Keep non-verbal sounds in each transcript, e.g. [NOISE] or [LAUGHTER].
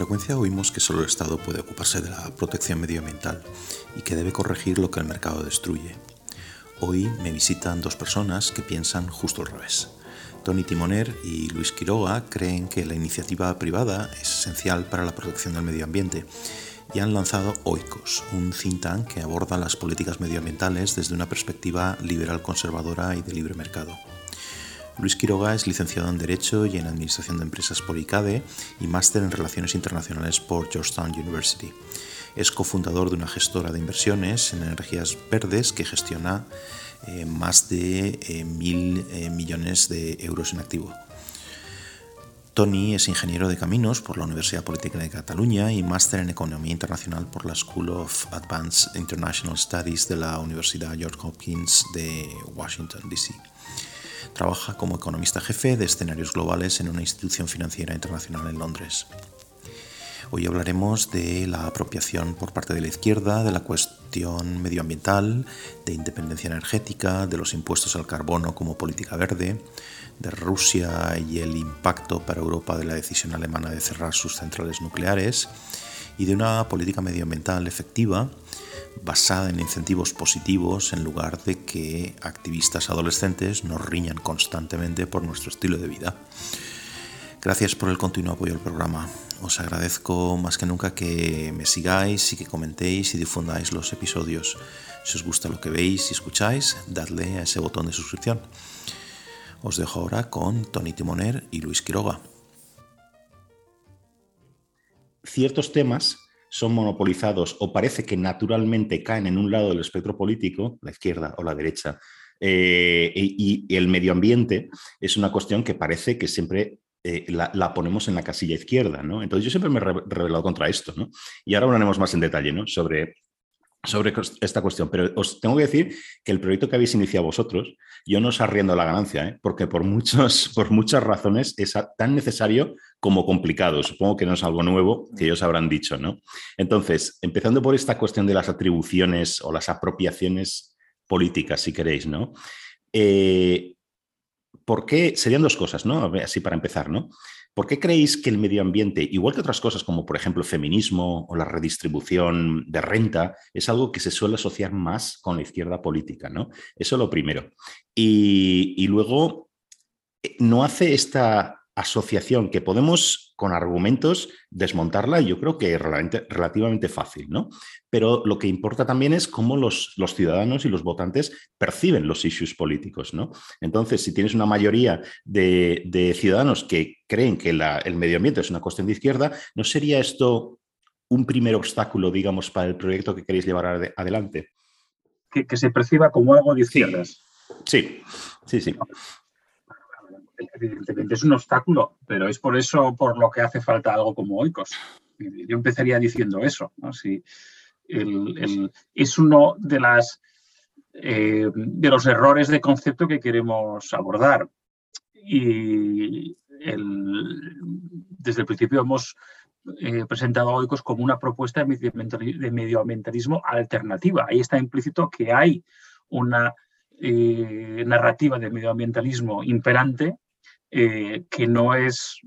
Frecuencia oímos que solo el Estado puede ocuparse de la protección medioambiental y que debe corregir lo que el mercado destruye. Hoy me visitan dos personas que piensan justo al revés. Tony Timoner y Luis Quiroga creen que la iniciativa privada es esencial para la protección del medio ambiente y han lanzado OICOS, un think tank que aborda las políticas medioambientales desde una perspectiva liberal conservadora y de libre mercado. Luis Quiroga es licenciado en Derecho y en Administración de Empresas por ICADE y máster en Relaciones Internacionales por Georgetown University. Es cofundador de una gestora de inversiones en energías verdes que gestiona eh, más de eh, mil eh, millones de euros en activo. Tony es ingeniero de caminos por la Universidad Política de Cataluña y máster en Economía Internacional por la School of Advanced International Studies de la Universidad George Hopkins de Washington, D.C. Trabaja como economista jefe de escenarios globales en una institución financiera internacional en Londres. Hoy hablaremos de la apropiación por parte de la izquierda, de la cuestión medioambiental, de independencia energética, de los impuestos al carbono como política verde, de Rusia y el impacto para Europa de la decisión alemana de cerrar sus centrales nucleares, y de una política medioambiental efectiva basada en incentivos positivos en lugar de que activistas adolescentes nos riñan constantemente por nuestro estilo de vida. Gracias por el continuo apoyo al programa. Os agradezco más que nunca que me sigáis y que comentéis y difundáis los episodios. Si os gusta lo que veis y escucháis, dadle a ese botón de suscripción. Os dejo ahora con Tony Timoner y Luis Quiroga. Ciertos temas son monopolizados o parece que naturalmente caen en un lado del espectro político, la izquierda o la derecha, eh, y, el medio ambiente es una cuestión que parece que siempre eh, la, ponemos en la casilla izquierda, ¿no? Entonces yo siempre me he rebelado contra esto, ¿no? Y ahora hablaremos más en detalle, ¿no? Sobre, sobre esta cuestión, pero os tengo que decir que el proyecto que habéis iniciado vosotros, yo no os arriendo la ganancia, ¿eh? porque por, muchos, [LAUGHS] por muchas razones es tan necesario como complicado. Supongo que no es algo nuevo que ellos habrán dicho, ¿no? Entonces, empezando por esta cuestión de las atribuciones o las apropiaciones políticas, si queréis, ¿no? Eh, ¿Por qué? Serían dos cosas, ¿no? Así para empezar, ¿no? ¿Por qué creéis que el medio ambiente, igual que otras cosas como por ejemplo feminismo o la redistribución de renta, es algo que se suele asociar más con la izquierda política? ¿no? Eso lo primero. y luego, eh, no hace esta asociación que podemos con argumentos desmontarla y yo creo que es relativamente fácil, ¿no? Pero lo que importa también es cómo los, los, ciudadanos y los votantes perciben los issues políticos, ¿no? Entonces, si tienes una mayoría de, ciudadanos que creen que el medio ambiente es una cuestión de izquierda, ¿no sería esto un primer obstáculo, digamos, para el proyecto que queréis llevar adelante? Que, se perciba como algo de izquierdas. Sí, sí, sí evidentemente es un obstáculo, pero es por eso por lo que hace falta algo como Oikos. Yo empezaría diciendo eso. Si es uno de, las, eh, de los errores de concepto que queremos abordar. Y desde el principio hemos eh, presentado a Oikos como una propuesta de medioambientalismo alternativa. Ahí está implícito que hay una eh, narrativa de medioambientalismo imperante eh, que no es,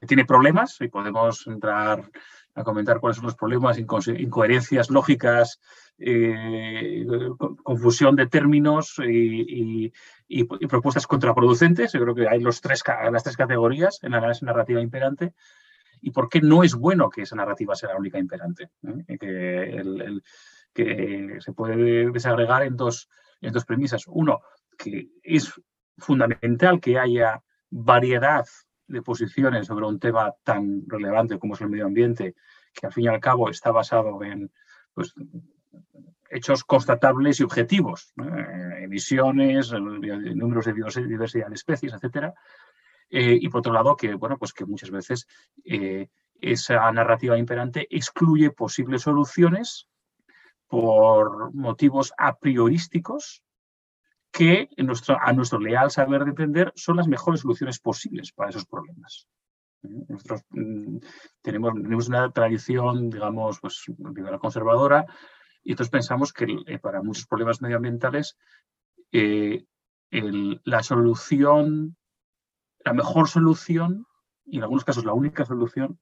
que tiene problemas y podemos entrar a comentar cuáles son los problemas, incoherencias lógicas, eh, confusión de términos y, propuestas contraproducentes. Yo creo que hay las tres categorías en la narrativa imperante. ¿Y por qué no es bueno que esa narrativa sea la única imperante? Que, que, se puede desagregar en dos, en dos premisas. Uno, que es fundamental que haya variedad de posiciones sobre un tema tan relevante como es el medio ambiente, que al fin y al cabo está basado en pues, hechos constatables y objetivos, emisiones, números de diversidad de especies, etcétera. Eh, y por otro lado, que, bueno, pues que muchas veces eh, esa narrativa imperante excluye posibles soluciones por motivos a priorísticos que a nuestro leal saber de entender son las mejores soluciones posibles para esos problemas. ¿Eh? Nosotros mm, tenemos, una tradición, digamos, pues, conservadora, y entonces pensamos que eh, para muchos problemas medioambientales eh, la solución, la mejor solución, y en algunos casos la única solución,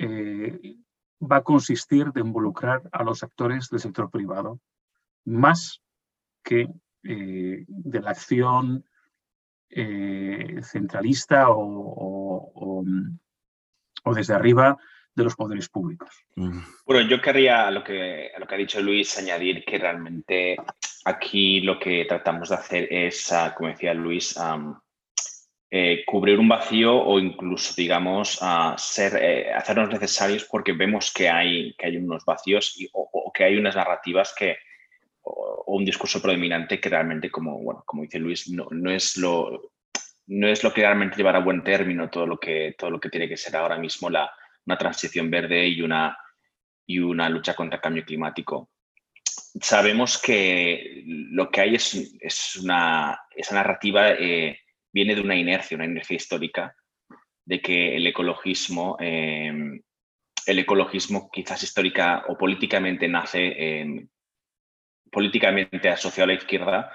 va a consistir de involucrar a los actores del sector privado, más que eh, de la acción eh, centralista o, o, desde arriba de los poderes públicos. Bueno, yo querría a lo que, a lo que ha dicho Luis añadir que realmente aquí lo que tratamos de hacer es, ah, como decía Luis, eh, cubrir un vacío o incluso, digamos, ser, eh, hacernos necesarios porque vemos que hay, que hay unos vacíos y, o, que hay unas narrativas que, un discurso predominante que realmente, como, bueno, como dice Luis, no, no, es lo, no es lo que realmente llevará a buen término todo lo que, todo lo que tiene que ser ahora mismo la, una transición verde y una, y una lucha contra el cambio climático. Sabemos que lo que hay es, es una, esa narrativa eh, viene de una inercia, una inercia histórica, de que el ecologismo, eh, el ecologismo quizás histórica o políticamente nace políticamente asociado a la izquierda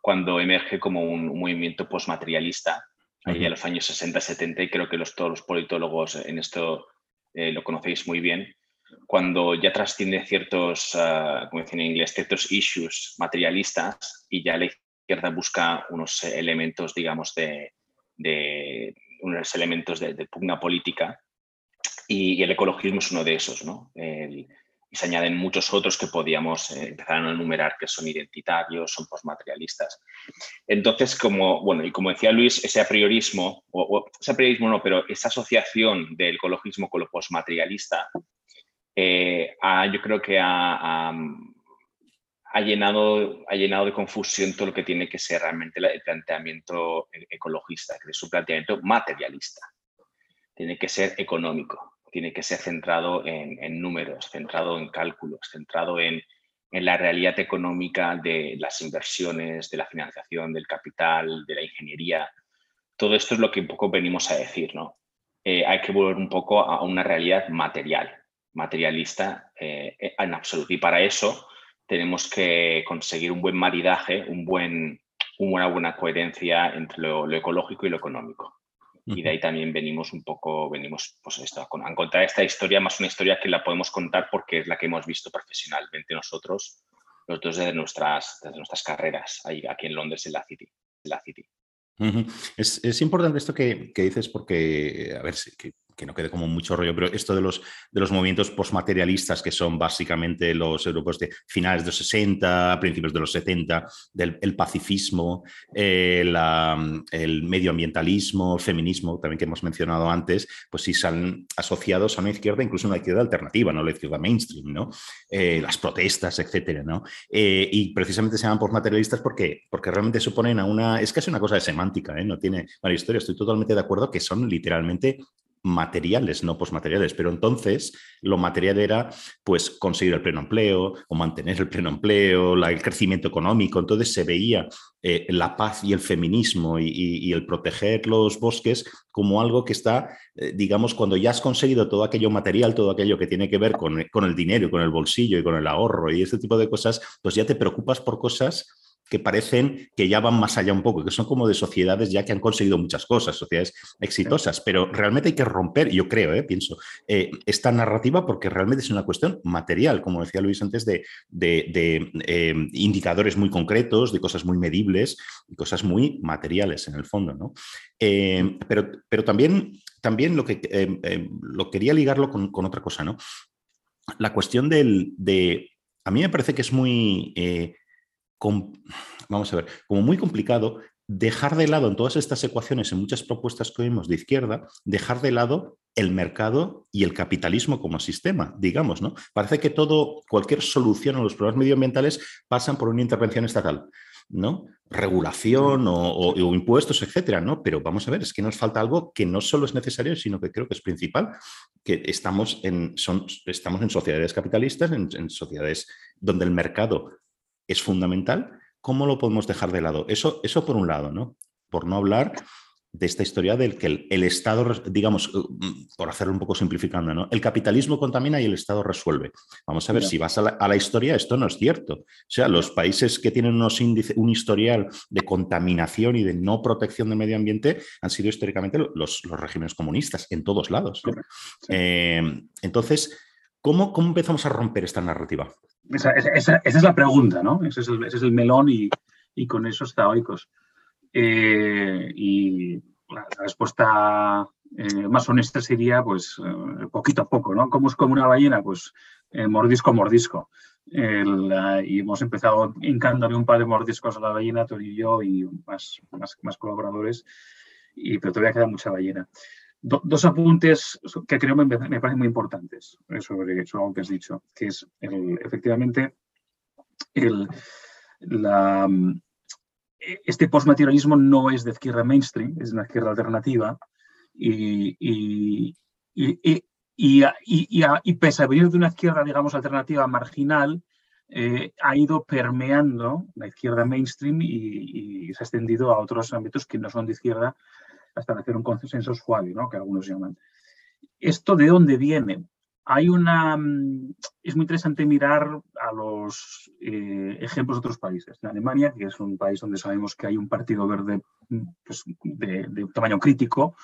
cuando emerge como un, movimiento postmaterialista, ahí en los años 60-70, y creo que los, todos los politólogos en esto eh, lo conocéis muy bien, cuando ya trasciende ciertos, uh, como dicen en inglés, ciertos issues materialistas y ya la izquierda busca unos elementos, digamos, de, unos elementos de, pugna política y, el ecologismo es uno de esos, ¿no? Se añaden muchos otros que podíamos eh, empezar a enumerar que son identitarios, son postmaterialistas. Entonces, como, bueno, y como decía Luis, ese apriorismo, o, ese apriorismo no, pero esa asociación del ecologismo con lo postmaterialista, eh, yo creo que ha, ha, llenado, ha llenado de confusión todo lo que tiene que ser realmente el planteamiento e, ecologista, que es un planteamiento materialista. Tiene que ser económico tiene que ser centrado en, números, centrado en cálculos, centrado en, la realidad económica de las inversiones, de la financiación, del capital, de la ingeniería. Todo esto es lo que un poco venimos a decir, ¿no? Eh, hay que volver un poco a una realidad material, materialista eh, en absoluto. Y para eso tenemos que conseguir un buen maridaje, un buen, una buena coherencia entre lo ecológico y lo económico. Y de ahí también venimos un poco, venimos pues esto, a contar esta historia, más una historia que la podemos contar porque es la que hemos visto profesionalmente nosotros, los dos desde nuestras, desde nuestras carreras, ahí, aquí en Londres, en la City. En la City. es, es, importante esto que, que, dices porque, a ver, que que no quede como mucho rollo, pero esto de los, de los movimientos postmaterialistas, que son básicamente los europeos de finales de los 60, principios de los 70, del el pacifismo, eh, el medioambientalismo, el feminismo, también que hemos mencionado antes, pues sí están asociados a una izquierda, incluso una izquierda alternativa, no la izquierda mainstream, ¿no? Eh, las protestas, etcétera, ¿no? Eh, y precisamente se llaman postmaterialistas porque, porque realmente suponen a una, es casi una cosa de semántica, no tiene historia, estoy totalmente de acuerdo que son literalmente materiales, no posmateriales. Pero entonces lo material era pues conseguir el pleno empleo o mantener el pleno empleo, el crecimiento económico. Entonces se veía eh, la paz y el feminismo y, el proteger los bosques como algo que está, eh, digamos, cuando ya has conseguido todo aquello material, todo aquello que tiene que ver con, con el dinero y con el bolsillo y con el ahorro y este tipo de cosas, pues ya te preocupas por cosas que parecen que ya van más allá un poco, que son como de sociedades ya que han conseguido muchas cosas, sociedades exitosas, pero realmente hay que romper, yo creo, ¿eh? pienso, eh, esta narrativa porque realmente es una cuestión material, como decía Luis antes, de, eh, indicadores muy concretos, de cosas muy medibles y cosas muy materiales en el fondo. ¿no? pero, pero también, también lo que lo quería ligarlo con, con, otra cosa, ¿no? La cuestión del, de... A mí me parece que es muy vamos a ver, como muy complicado dejar de lado en todas estas ecuaciones, en muchas propuestas que oímos de izquierda, dejar de lado el mercado y el capitalismo como sistema, digamos, ¿no? Parece que todo, cualquier solución a los problemas medioambientales pasan por una intervención estatal, ¿no? Regulación o, impuestos, etcétera, ¿no? Pero vamos a ver, es que nos falta algo que no solo es necesario, sino que creo que es principal, que estamos en, son, estamos en sociedades capitalistas, en sociedades donde el mercado es fundamental. ¿Cómo lo podemos dejar de lado? Eso, eso por un lado, ¿no? Por no hablar de esta historia del que el, Estado, digamos, uh, mm, por hacerlo un poco simplificando, ¿no? el capitalismo contamina y el Estado resuelve. Vamos a ver, si vas a la, historia, esto no es cierto. O sea, los países que tienen unos un historial de contaminación y de no protección del medio ambiente han sido históricamente los, regímenes comunistas, en todos lados. Eh, entonces, ¿cómo, ¿cómo, empezamos a romper esta narrativa? Esa, es la pregunta, ¿no? Ese es el, melón y, y con eso está Oikos. Eh, y la, respuesta eh, más honesta sería, pues, eh, poquito a poco, ¿no? ¿Cómo es como una ballena? Pues, mordisco, mordisco. y hemos empezado hincándole un par de mordiscos a la ballena, Tony y yo, y más, más, más colaboradores, y, pero todavía queda mucha ballena. Dos apuntes que creo me, me, parecen muy importantes sobre, sobre, algo que has dicho, que es efectivamente el, la, este postmaterialismo no es de izquierda mainstream, es una izquierda alternativa y, y, y, pese a venir de una izquierda, digamos, alternativa marginal, eh, ha ido permeando la izquierda mainstream y, se ha extendido a otros ámbitos que no son de izquierda hasta hacer un consenso suave, ¿no? que algunos llaman. ¿Esto de dónde viene? hay una. Mm, es muy interesante mirar a los eh, ejemplos de otros países. En Alemania, que es un país donde sabemos que hay un partido verde mm, pues, de, tamaño crítico,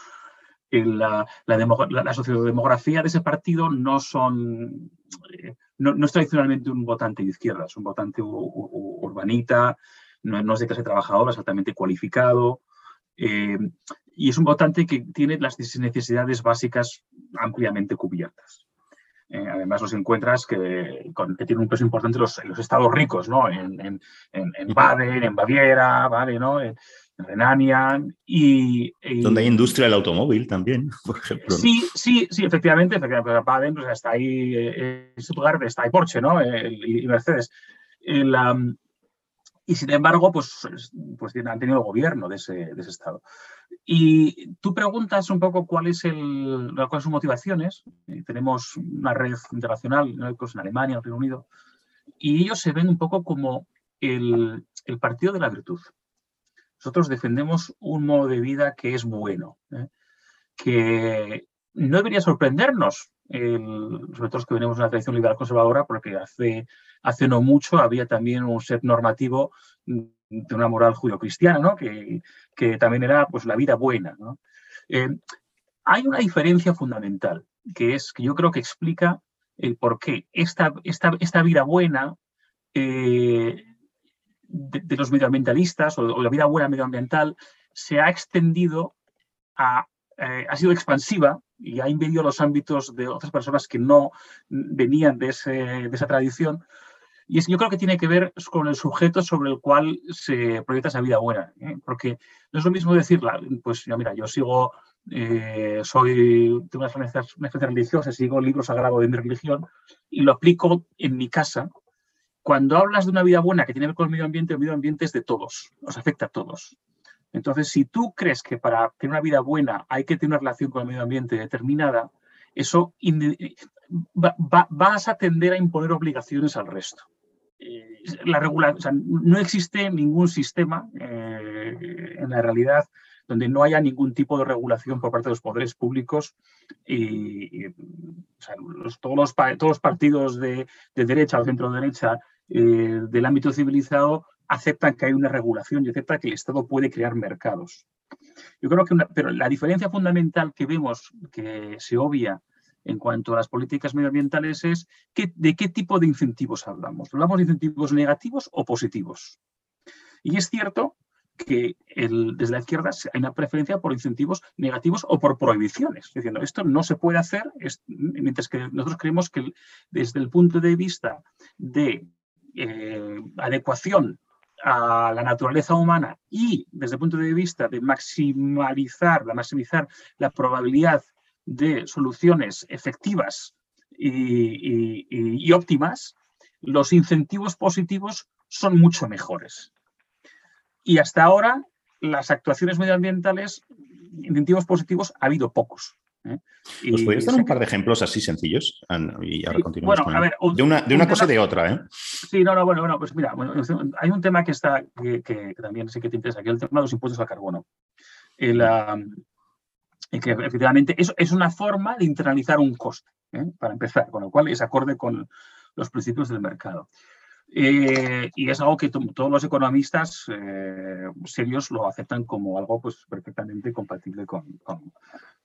la, la, sociodemografía de ese partido no son. Eh, no, es tradicionalmente un votante de izquierda, es un votante urbanita, no, es de clase trabajadora, es altamente cualificado. Eh, y es un votante que tiene las necesidades básicas ampliamente cubiertas. Eh, además los encuentras que, que, tienen un peso importante los, en los estados ricos, ¿no? En, en, en, Baden, en Baviera, ¿vale? ¿no? En, Renania y, Donde hay industria del automóvil también, [LAUGHS] por ejemplo. Sí, sí, sí, efectivamente. efectivamente Baden pues está ahí eh, Stuttgart, está ahí Porsche, ¿no? y Mercedes. La, y sin embargo, pues, pues han tenido el gobierno de ese, de ese Estado. Y tú preguntas un poco cuál es el, cuáles son motivaciones. Eh, tenemos una red internacional en Alemania, en el Reino Unido, y ellos se ven un poco como el, el, partido de la virtud. Nosotros defendemos un modo de vida que es bueno, ¿eh? que no debería sorprendernos, todo los que venimos de una tradición liberal conservadora, porque hace, hace no mucho había también un set normativo de una moral judio-cristiana, ¿no? que, que, también era pues, la vida buena. Eh, hay una diferencia fundamental, que es que yo creo que explica el por qué esta, esta, esta vida buena eh, de, los medioambientalistas o, la vida buena medioambiental se ha extendido a eh, ha sido expansiva y ha invadido los ámbitos de otras personas que no venían de, esa tradición. Y es, yo creo que tiene que ver con el sujeto sobre el cual se proyecta esa vida buena. ¿eh? Porque no es lo mismo decirla, pues mira, yo sigo, eh, soy, tengo una experiencia religiosa, sigo el libro sagrado de mi religión y lo aplico en mi casa. Cuando hablas de una vida buena que tiene que ver con el medio ambiente, el medio ambiente es de todos, nos afecta a todos. Entonces, si tú crees que para tener una vida buena hay que tener una relación con el medio ambiente determinada, eso vas a tender a imponer obligaciones al resto. Eh, la no existe ningún sistema eh, en la realidad donde no haya ningún tipo de regulación por parte de los poderes públicos y, todos, los, todos los partidos de, derecha o centro derecha eh, del ámbito civilizado aceptan que hay una regulación y aceptan que el Estado puede crear mercados. Yo creo que pero la diferencia fundamental que vemos que se obvia en cuanto a las políticas medioambientales es que, de qué tipo de incentivos hablamos. ¿Hablamos de incentivos negativos o positivos? Y es cierto que desde la izquierda hay una preferencia por incentivos negativos o por prohibiciones, diciendo esto no se puede hacer, mientras que nosotros creemos que desde el punto de vista de eh, adecuación a la naturaleza humana y desde el punto de vista de maximizar, de maximizar la probabilidad de soluciones efectivas y, óptimas, los incentivos positivos son mucho mejores. Y hasta ahora, las actuaciones medioambientales, incentivos positivos, ha habido pocos. ¿Eh? ¿Nos podrías dar un par de ejemplos así sencillos? Ah, y ahora continuamos bueno, a ver, de una, de una cosa y de otra, ¿eh? Sí, no, no, bueno, bueno, pues mira, hay un tema que está, que, también sé que te interesa, que es el tema de los impuestos al carbono. y que efectivamente eso es una forma de internalizar un coste, ¿eh? para empezar, con lo cual es acorde con los principios del mercado. Eh, y es algo que todos los economistas eh, serios lo aceptan como algo pues, perfectamente compatible con, con,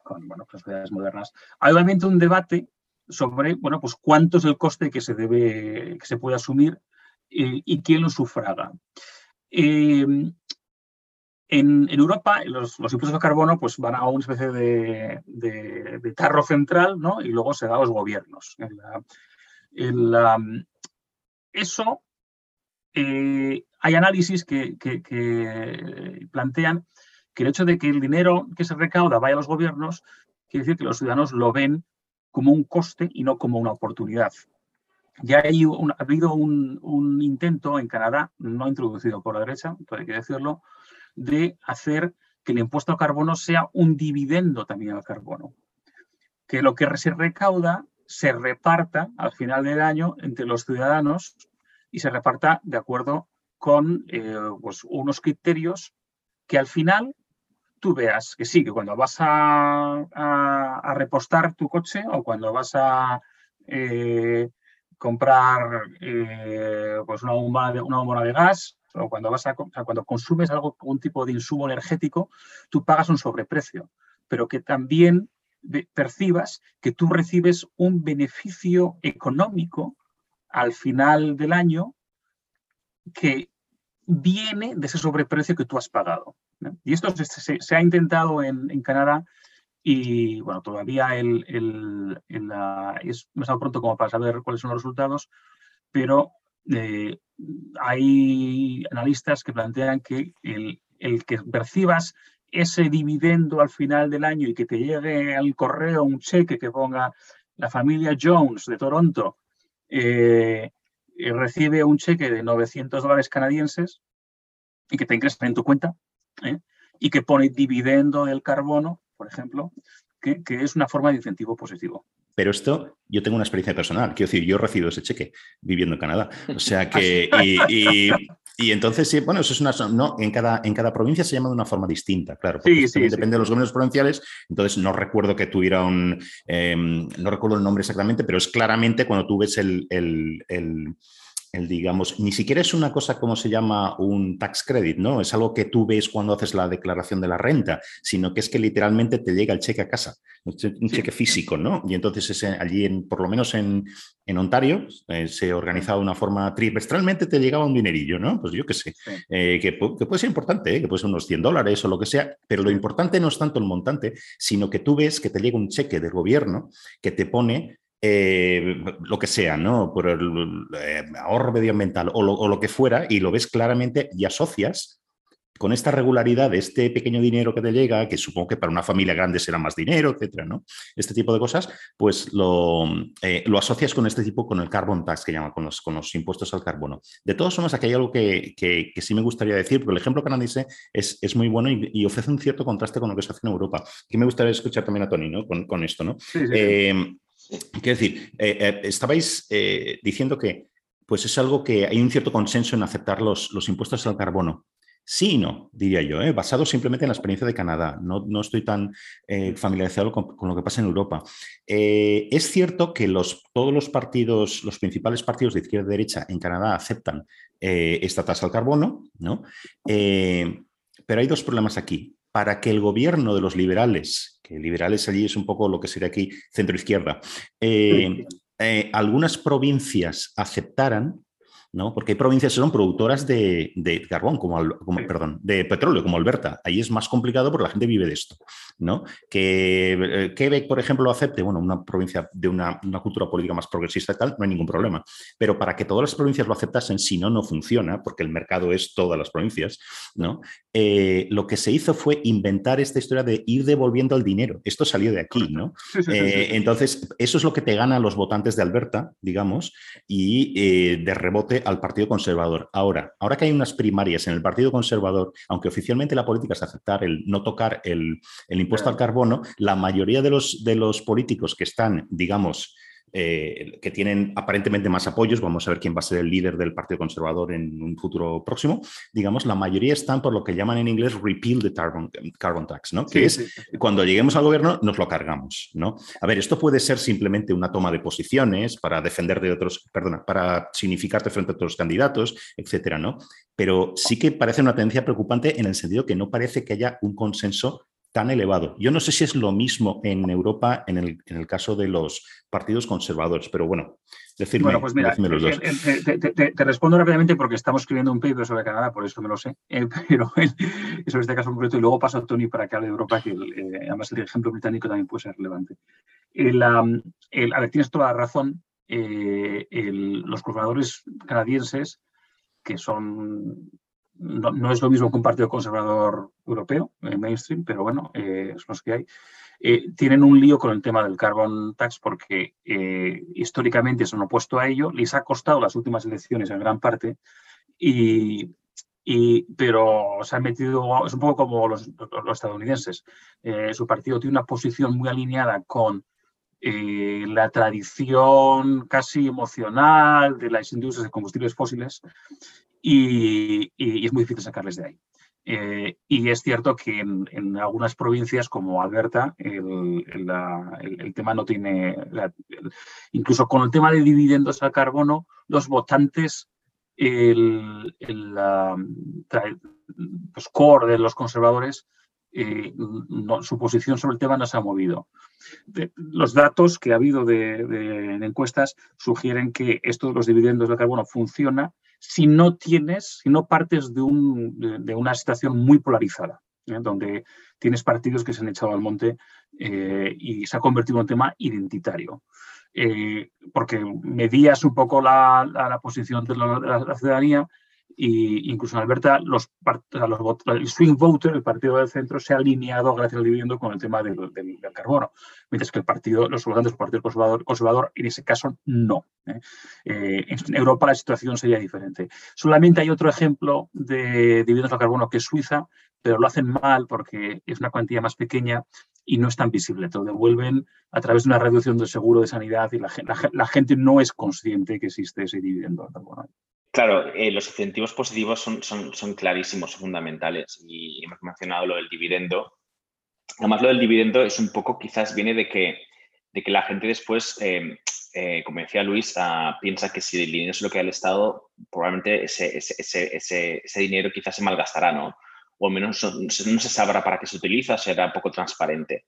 bueno, las sociedades modernas. Hay obviamente un debate sobre bueno, pues, cuánto es el coste que se, debe, que se puede asumir y quién lo sufraga. en, Europa, los, impuestos de carbono pues, van a una especie de, tarro central ¿no? y luego se da a los gobiernos. Eso, eh, hay análisis que, plantean que el hecho de que el dinero que se recauda vaya a los gobiernos quiere decir que los ciudadanos lo ven como un coste y no como una oportunidad. Ya hay ha habido un, intento en Canadá, no introducido por la derecha, hay que decirlo, de hacer que el impuesto al carbono sea un dividendo también al carbono. Que lo que se recauda se reparta al final del año entre los ciudadanos y se reparta de acuerdo con eh, pues unos criterios que al final tú veas que sí, que cuando vas a, repostar tu coche o cuando vas a eh, comprar eh, pues una, bomba de, una bomba de gas o cuando, vas a, cuando consumes algo, un tipo de insumo energético, tú pagas un sobreprecio, pero que también percibas que tú recibes un beneficio económico al final del año que viene de ese sobreprecio que tú has pagado. Y esto se, ha intentado en, Canadá y bueno, todavía es demasiado pronto como para saber cuáles son los resultados, pero eh, hay analistas que plantean que el, que percibas ese dividendo al final del año y que te llegue al correo un cheque que ponga la familia Jones de Toronto eh, recibe un cheque de 900 dólares canadienses y que te ingresan en tu cuenta ¿eh? y que pone dividendo del carbono, por ejemplo, que, es una forma de incentivo positivo. Pero esto, yo tengo una experiencia personal. Quiero decir, yo recibo ese cheque viviendo en Canadá. O sea que, [LAUGHS] y, y entonces, sí, bueno, eso es una. No, en cada, en cada provincia se llama de una forma distinta, claro. Porque sí, depende de los gobiernos provinciales. Entonces, no recuerdo que tuviera un. Em, no recuerdo el nombre exactamente, pero es claramente cuando tú ves el, el el, digamos, ni siquiera es una cosa como se llama un tax credit, ¿no? Es algo que tú ves cuando haces la declaración de la renta, sino que es que literalmente te llega el cheque a casa, un cheque físico, ¿no? Y entonces allí, en, por lo menos en, Ontario, eh, se organizaba de una forma trimestralmente, te llegaba un dinerillo, ¿no? Pues yo qué sé, eh, que, puede ser importante, ¿eh? que puede ser unos 100 dólares o lo que sea, pero lo importante no es tanto el montante, sino que tú ves que te llega un cheque del gobierno que te pone eh, lo que sea, ¿no? Por el eh, ahorro medioambiental o lo, que fuera, y lo ves claramente y asocias con esta regularidad de este pequeño dinero que te llega, que supongo que para una familia grande será más dinero, etcétera, ¿no? Este tipo de cosas, pues lo, eh, lo asocias con este tipo, con el carbon tax que llama, con los, con los impuestos al carbono. De todos modos, aquí hay algo que, que, sí me gustaría decir, porque el ejemplo canadiense es, es muy bueno y, ofrece un cierto contraste con lo que se hace en Europa. Que me gustaría escuchar también a Tony, ¿no? Con, con esto, ¿no? Sí, Quiero decir, eh, eh, estabais eh, diciendo que pues es algo que hay un cierto consenso en aceptar los, los impuestos al carbono. Sí y no, diría yo, basado simplemente en la experiencia de Canadá. No, no estoy tan familiarizado con, lo que pasa en Europa. es cierto que los, todos los partidos, los principales partidos de izquierda y derecha en Canadá aceptan esta tasa al carbono, ¿no? pero hay dos problemas aquí para que el gobierno de los liberales, que liberales allí es un poco lo que sería aquí centro-izquierda, eh, eh, algunas provincias aceptaran ¿no? Porque hay provincias que son productoras de, carbón, como, perdón, de petróleo, como Alberta. Ahí es más complicado porque la gente vive de esto, ¿no? Que eh, Quebec, por ejemplo, lo acepte, bueno, una provincia de una, cultura política más progresista y tal, no hay ningún problema. Pero para que todas las provincias lo aceptasen, si no, no funciona, porque el mercado es todas las provincias, ¿no? Eh, lo que se hizo fue inventar esta historia de ir devolviendo el dinero. Esto salió de aquí, ¿no? Eh, entonces, eso es lo que te gana a los votantes de Alberta, digamos, y de rebote al Partido Conservador. Ahora, ahora que hay unas primarias en el Partido Conservador, aunque oficialmente la política es aceptar el no tocar el, impuesto al carbono, la mayoría de los, de los políticos que están, digamos, eh, que tienen aparentemente más apoyos, vamos a ver quién va a ser el líder del Partido Conservador en un futuro próximo, digamos, la mayoría están por lo que llaman en inglés repeal the carbon, carbon tax, ¿no? Que es cuando lleguemos al gobierno nos lo cargamos, ¿no? A ver, esto puede ser simplemente una toma de posiciones para defender de otros, perdona, para significarte frente a otros candidatos, etcétera, ¿no? Pero sí que parece una tendencia preocupante en el sentido que no parece que haya un consenso tan elevado. Yo no sé si es lo mismo en Europa en el, en el caso de los partidos conservadores, pero bueno, decirme, bueno, pues mira, los dos. Te, respondo rápidamente porque estamos escribiendo un paper sobre Canadá, por eso me lo sé, [LAUGHS] eh, pero sobre este caso concreto, y luego paso a Tony para que hable de Europa, que eh, además el ejemplo británico también puede ser relevante. El, el, a ver, tienes toda la razón, eh, los conservadores canadienses, que son no, es lo mismo que un partido conservador europeo, eh, mainstream, pero bueno, eh, son los que hay. Eh, tienen un lío con el tema del carbon tax porque históricamente se han opuesto a ello, les ha costado las últimas elecciones en gran parte, y, pero se han metido, es un poco como los, estadounidenses, su partido tiene una posición muy alineada con la tradición casi emocional de las industrias de combustibles fósiles y, es muy difícil sacarles de ahí. Eh, y es cierto que en, algunas provincias como Alberta el, tema no tiene, incluso con el tema de dividendos al carbono, los votantes, el, los core de los conservadores, eh, su posición sobre el tema no se ha movido. los datos que ha habido de, de, encuestas sugieren que esto de los dividendos del carbono funciona si no tienes, si no partes de, una situación muy polarizada, ¿eh? donde tienes partidos que se han echado al monte eh, y se ha convertido en un tema identitario. Porque medías un poco la, posición de la, ciudadanía y incluso en Alberta el swing voter, el partido del centro, se ha alineado gracias al dividendo con el tema del, carbono, mientras que el partido, los votantes del Partido conservador, conservador, en ese caso no. ¿eh? Eh, en Europa la situación sería diferente. Solamente hay otro ejemplo de dividendos al carbono que es Suiza, pero lo hacen mal porque es una cuantía más pequeña y no es tan visible. Te lo devuelven a través de una reducción del seguro de sanidad y la, la gente no es consciente que existe ese dividendo al carbono. Claro, eh, los incentivos positivos son, son, son clarísimos, fundamentales. Y hemos mencionado lo del dividendo. Además, lo del dividendo es un poco, quizás viene de que, de que la gente después, eh, eh, como decía Luis, ah, piensa que si el dinero es lo que da el Estado, probablemente ese, ese, ese, ese, dinero quizás se malgastará, ¿no? O al menos no, no se sabrá para qué se utiliza, será poco transparente.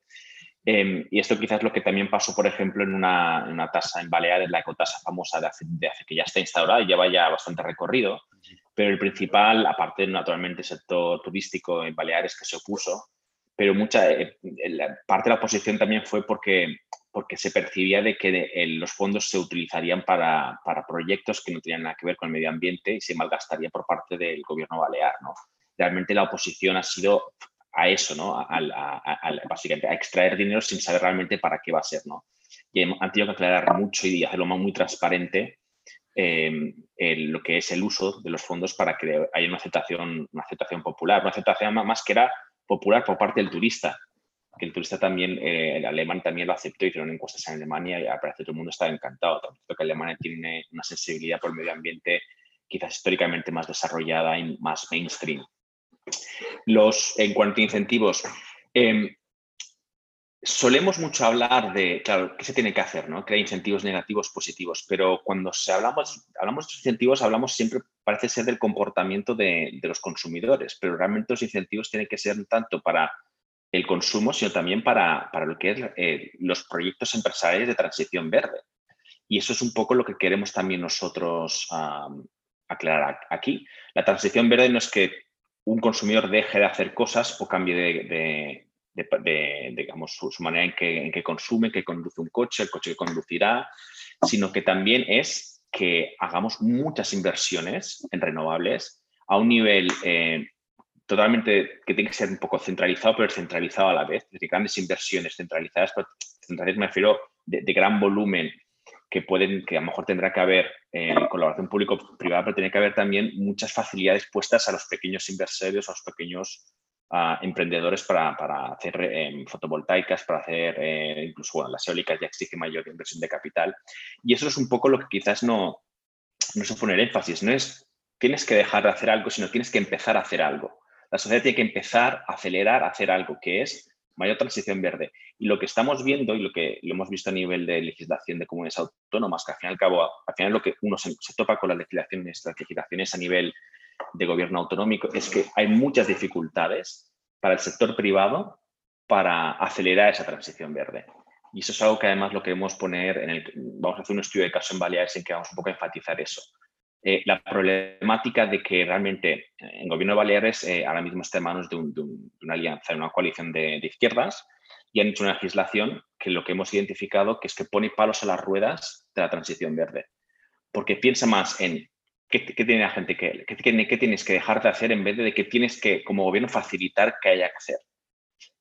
Em, y esto quizás es lo que también pasó, por ejemplo, en una, en una tasa en Baleares, la ecotasa famosa de hace, que ya está instaurada y lleva ya bastante recorrido. Pero el principal, aparte naturalmente el sector turístico en Baleares que se opuso, pero mucha eh, parte de la oposición también fue porque, porque se percibía de que los fondos se utilizarían para, para, proyectos que no tenían nada que ver con el medio ambiente y se malgastaría por parte del gobierno balear. ¿no? Realmente la oposición ha sido a eso, ¿no? A, básicamente a extraer dinero sin saber realmente para qué va a ser, ¿no? Y han tenido que aclarar mucho y hacerlo muy transparente em, lo que es el uso de los fondos para que haya una aceptación, una aceptación popular, una aceptación más que era popular por parte del turista, que el turista también, eh, el alemán también lo aceptó, hicieron encuestas en Alemania y parece que todo el mundo está encantado, tanto que Alemania tiene una sensibilidad por el medio ambiente quizás históricamente más desarrollada y más mainstream. Los, en cuanto a incentivos, em, solemos mucho hablar de, claro, ¿qué se tiene que hacer? ¿no? Crear incentivos negativos, positivos, pero cuando se hablamos, hablamos de incentivos, hablamos siempre, parece ser del comportamiento de, los consumidores, pero realmente los incentivos tienen que ser tanto para el consumo, sino también para, para lo que es eh, los proyectos empresariales de transición verde. Y eso es un poco lo que queremos también nosotros aclarar aquí. La transición verde no es que un consumidor deje de hacer cosas o cambie de, digamos, su, manera en que, consume, que conduce un coche, el coche que conducirá, sino que también es que hagamos muchas inversiones en renovables a un nivel eh, totalmente que tiene que ser un poco centralizado, pero centralizado a la vez. Es decir, grandes inversiones centralizadas, pero centralizadas me refiero de, de gran volumen que pueden, que a lo mejor tendrá que haber eh, colaboración público-privada, pero tiene que haber también muchas facilidades puestas a los pequeños inversores, a los pequeños emprendedores para, hacer em, fotovoltaicas, para hacer eh, incluso bueno, las eólicas ya exige mayor inversión de capital. Y eso es un poco lo que quizás no, no se pone énfasis, no es tienes que dejar de hacer algo, sino tienes que empezar a hacer algo. La sociedad tiene que empezar a acelerar a hacer algo, que es mayor transición verde. Y lo que estamos viendo y lo que lo hemos visto a nivel de legislación de comunidades autónomas, que al fin y al cabo, al final lo que uno se, topa con las legislaciones, las legislaciones a nivel de gobierno autonómico, es que hay muchas dificultades para el sector privado para acelerar esa transición verde. Y eso es algo que además lo queremos poner en el... Vamos a hacer un estudio de caso en Baleares en que vamos un poco a enfatizar eso. Eh, la problemática de que realmente eh, en gobierno de Baleares eh, ahora mismo está en manos de, una alianza, de una coalición de, izquierdas y han hecho una legislación que lo que hemos identificado que es que pone palos a las ruedas de la transición verde. Porque piensa más en qué, tiene la gente que, qué, qué, tienes que dejar de hacer en vez de que tienes que, como gobierno, facilitar que haya que hacer.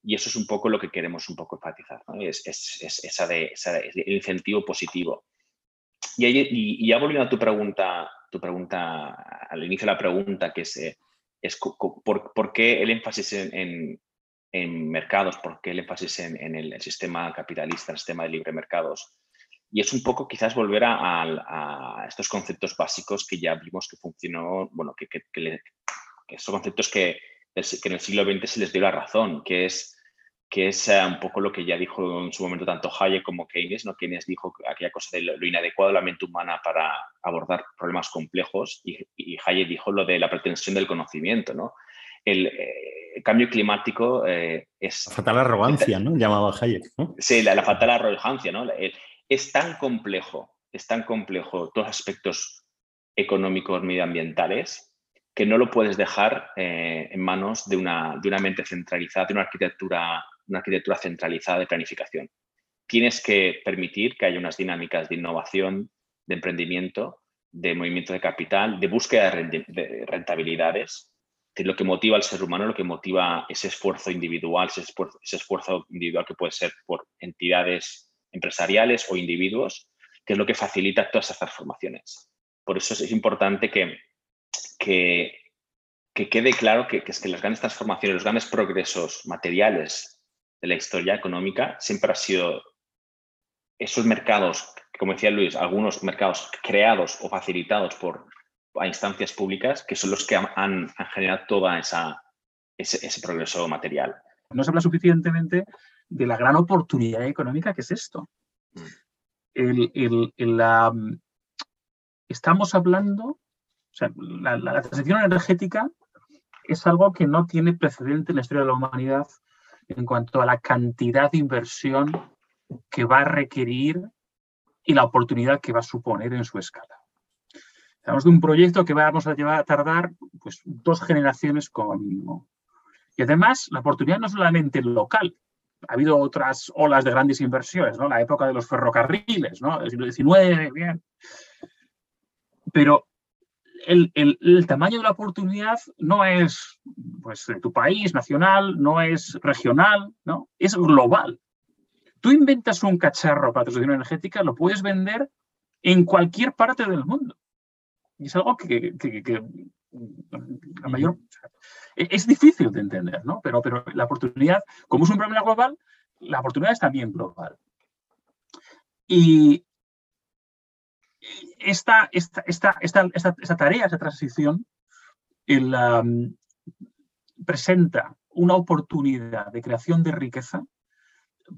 Y eso es un poco lo que queremos un poco enfatizar, es, esa de, el incentivo positivo. Y, y, ya volviendo a tu pregunta, tu pregunta, al inicio de la pregunta, que es, eh, es por, qué el énfasis en, mercados, por qué el énfasis en, el, sistema capitalista, el sistema de libre mercados. Y es un poco quizás volver a, estos conceptos básicos que ya vimos que funcionó, bueno, que, que, estos conceptos que, que en el siglo XX se les dio la razón, que es que es eh, un poco lo que ya dijo en su momento tanto Hayek como Keynes, ¿no? Keynes dijo aquella cosa de lo, inadecuado de la mente humana para abordar problemas complejos y, Hayek dijo lo de la pretensión del conocimiento, ¿no? El, eh, cambio climático eh, es... La fatal arrogancia, ¿no? Llamaba Hayek, Sí, la, fatal arrogancia, ¿no? es tan complejo, es tan complejo todos los aspectos económicos, medioambientales, que no lo puedes dejar en manos de una, de una mente centralizada, de una arquitectura una arquitectura centralizada de planificación. Tienes que permitir que haya unas dinámicas de innovación, de emprendimiento, de movimiento de capital, de búsqueda de rentabilidades, que lo que motiva al ser humano, lo que motiva ese esfuerzo individual, ese esfuerzo, individual que puede ser por entidades empresariales o individuos, que es lo que facilita todas esas transformaciones. Por eso es importante que, que, quede claro que, es que las grandes transformaciones, los grandes progresos materiales de la historia económica siempre ha sido esos mercados, como decía Luis, algunos mercados creados o facilitados por instancias públicas, que son los que han, generado toda esa, ese, progreso material. No se habla suficientemente de la gran oportunidad económica que es esto. Mm. estamos hablando, o sea, la, la transición energética es algo que no tiene precedente en la historia de la humanidad en cuanto a la cantidad de inversión que va a requerir y la oportunidad que va a suponer en su escala. Estamos de un proyecto que vamos a llevar a tardar pues, dos generaciones como mínimo. Y además, la oportunidad no solamente local. Ha habido otras olas de grandes inversiones, ¿no? La época de los ferrocarriles, ¿no? El siglo XIX, bien. Pero el, tamaño de la oportunidad no es pues, de tu país, nacional, no es regional, ¿no? es global. Tú inventas un cacharro para transición energética, lo puedes vender en cualquier parte del mundo. Y es algo que, la mayor... Es difícil de entender, ¿no? Pero, pero la oportunidad, como es un problema global, la oportunidad es también global. Y, esta, esta, esta, esta, tarea, esta transición, presenta una oportunidad de creación de riqueza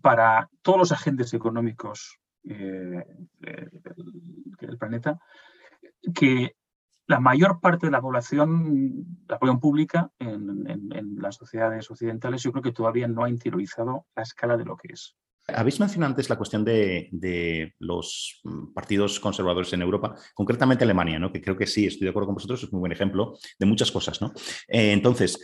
para todos los agentes económicos eh, del, planeta, que la mayor parte de la población, la población pública en, en, las sociedades occidentales, yo creo que todavía no ha interiorizado la escala de lo que es. Habéis mencionado antes la cuestión de, los mm, partidos conservadores en Europa, concretamente Alemania, ¿no? que creo que sí, estoy de acuerdo con vosotros, es un muy buen ejemplo de muchas cosas. ¿no? Eh, entonces,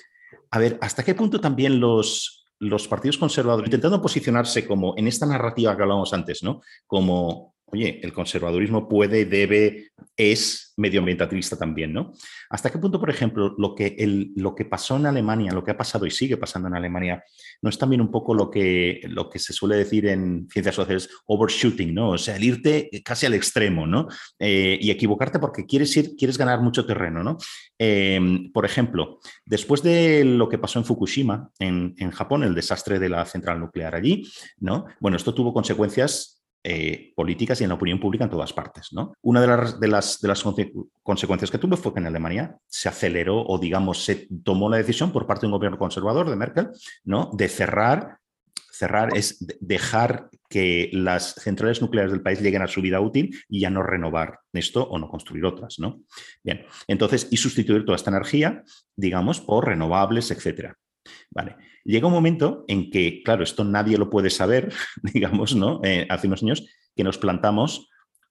a ver, ¿hasta qué punto también los, los partidos conservadores, intentando posicionarse como en esta narrativa que hablábamos antes, ¿no? como oye, el conservadurismo puede, debe, es medioambientalista también, ¿no? ¿Hasta qué punto, por ejemplo, lo que, el, lo que pasó en Alemania, lo que ha pasado y sigue pasando en Alemania, no es también un poco lo que, lo que se suele decir en ciencias sociales, overshooting, ¿no? O sea, el irte casi al extremo, ¿no? Eh, y equivocarte porque quieres ir, quieres ganar mucho terreno, ¿no? Em, por ejemplo, después de lo que pasó en Fukushima, en, en Japón, el desastre de la central nuclear allí, ¿no? Bueno, esto tuvo consecuencias eh, políticas y en la opinión pública en todas partes. ¿no? Una de las, de las, consecuencias que tuvo fue que en Alemania se aceleró o, digamos, se tomó la decisión por parte de un gobierno conservador de Merkel de cerrar. Cerrar es dejar que las centrales nucleares del país lleguen a su vida útil y ya no renovar esto o no construir otras, ¿no? Bien, entonces, y sustituir toda esta energía, digamos, por renovables, etcétera. Vale. Llega un momento en que, claro, esto nadie lo puede saber, [LAUGHS] digamos, ¿no? Eh, hace unos años que nos plantamos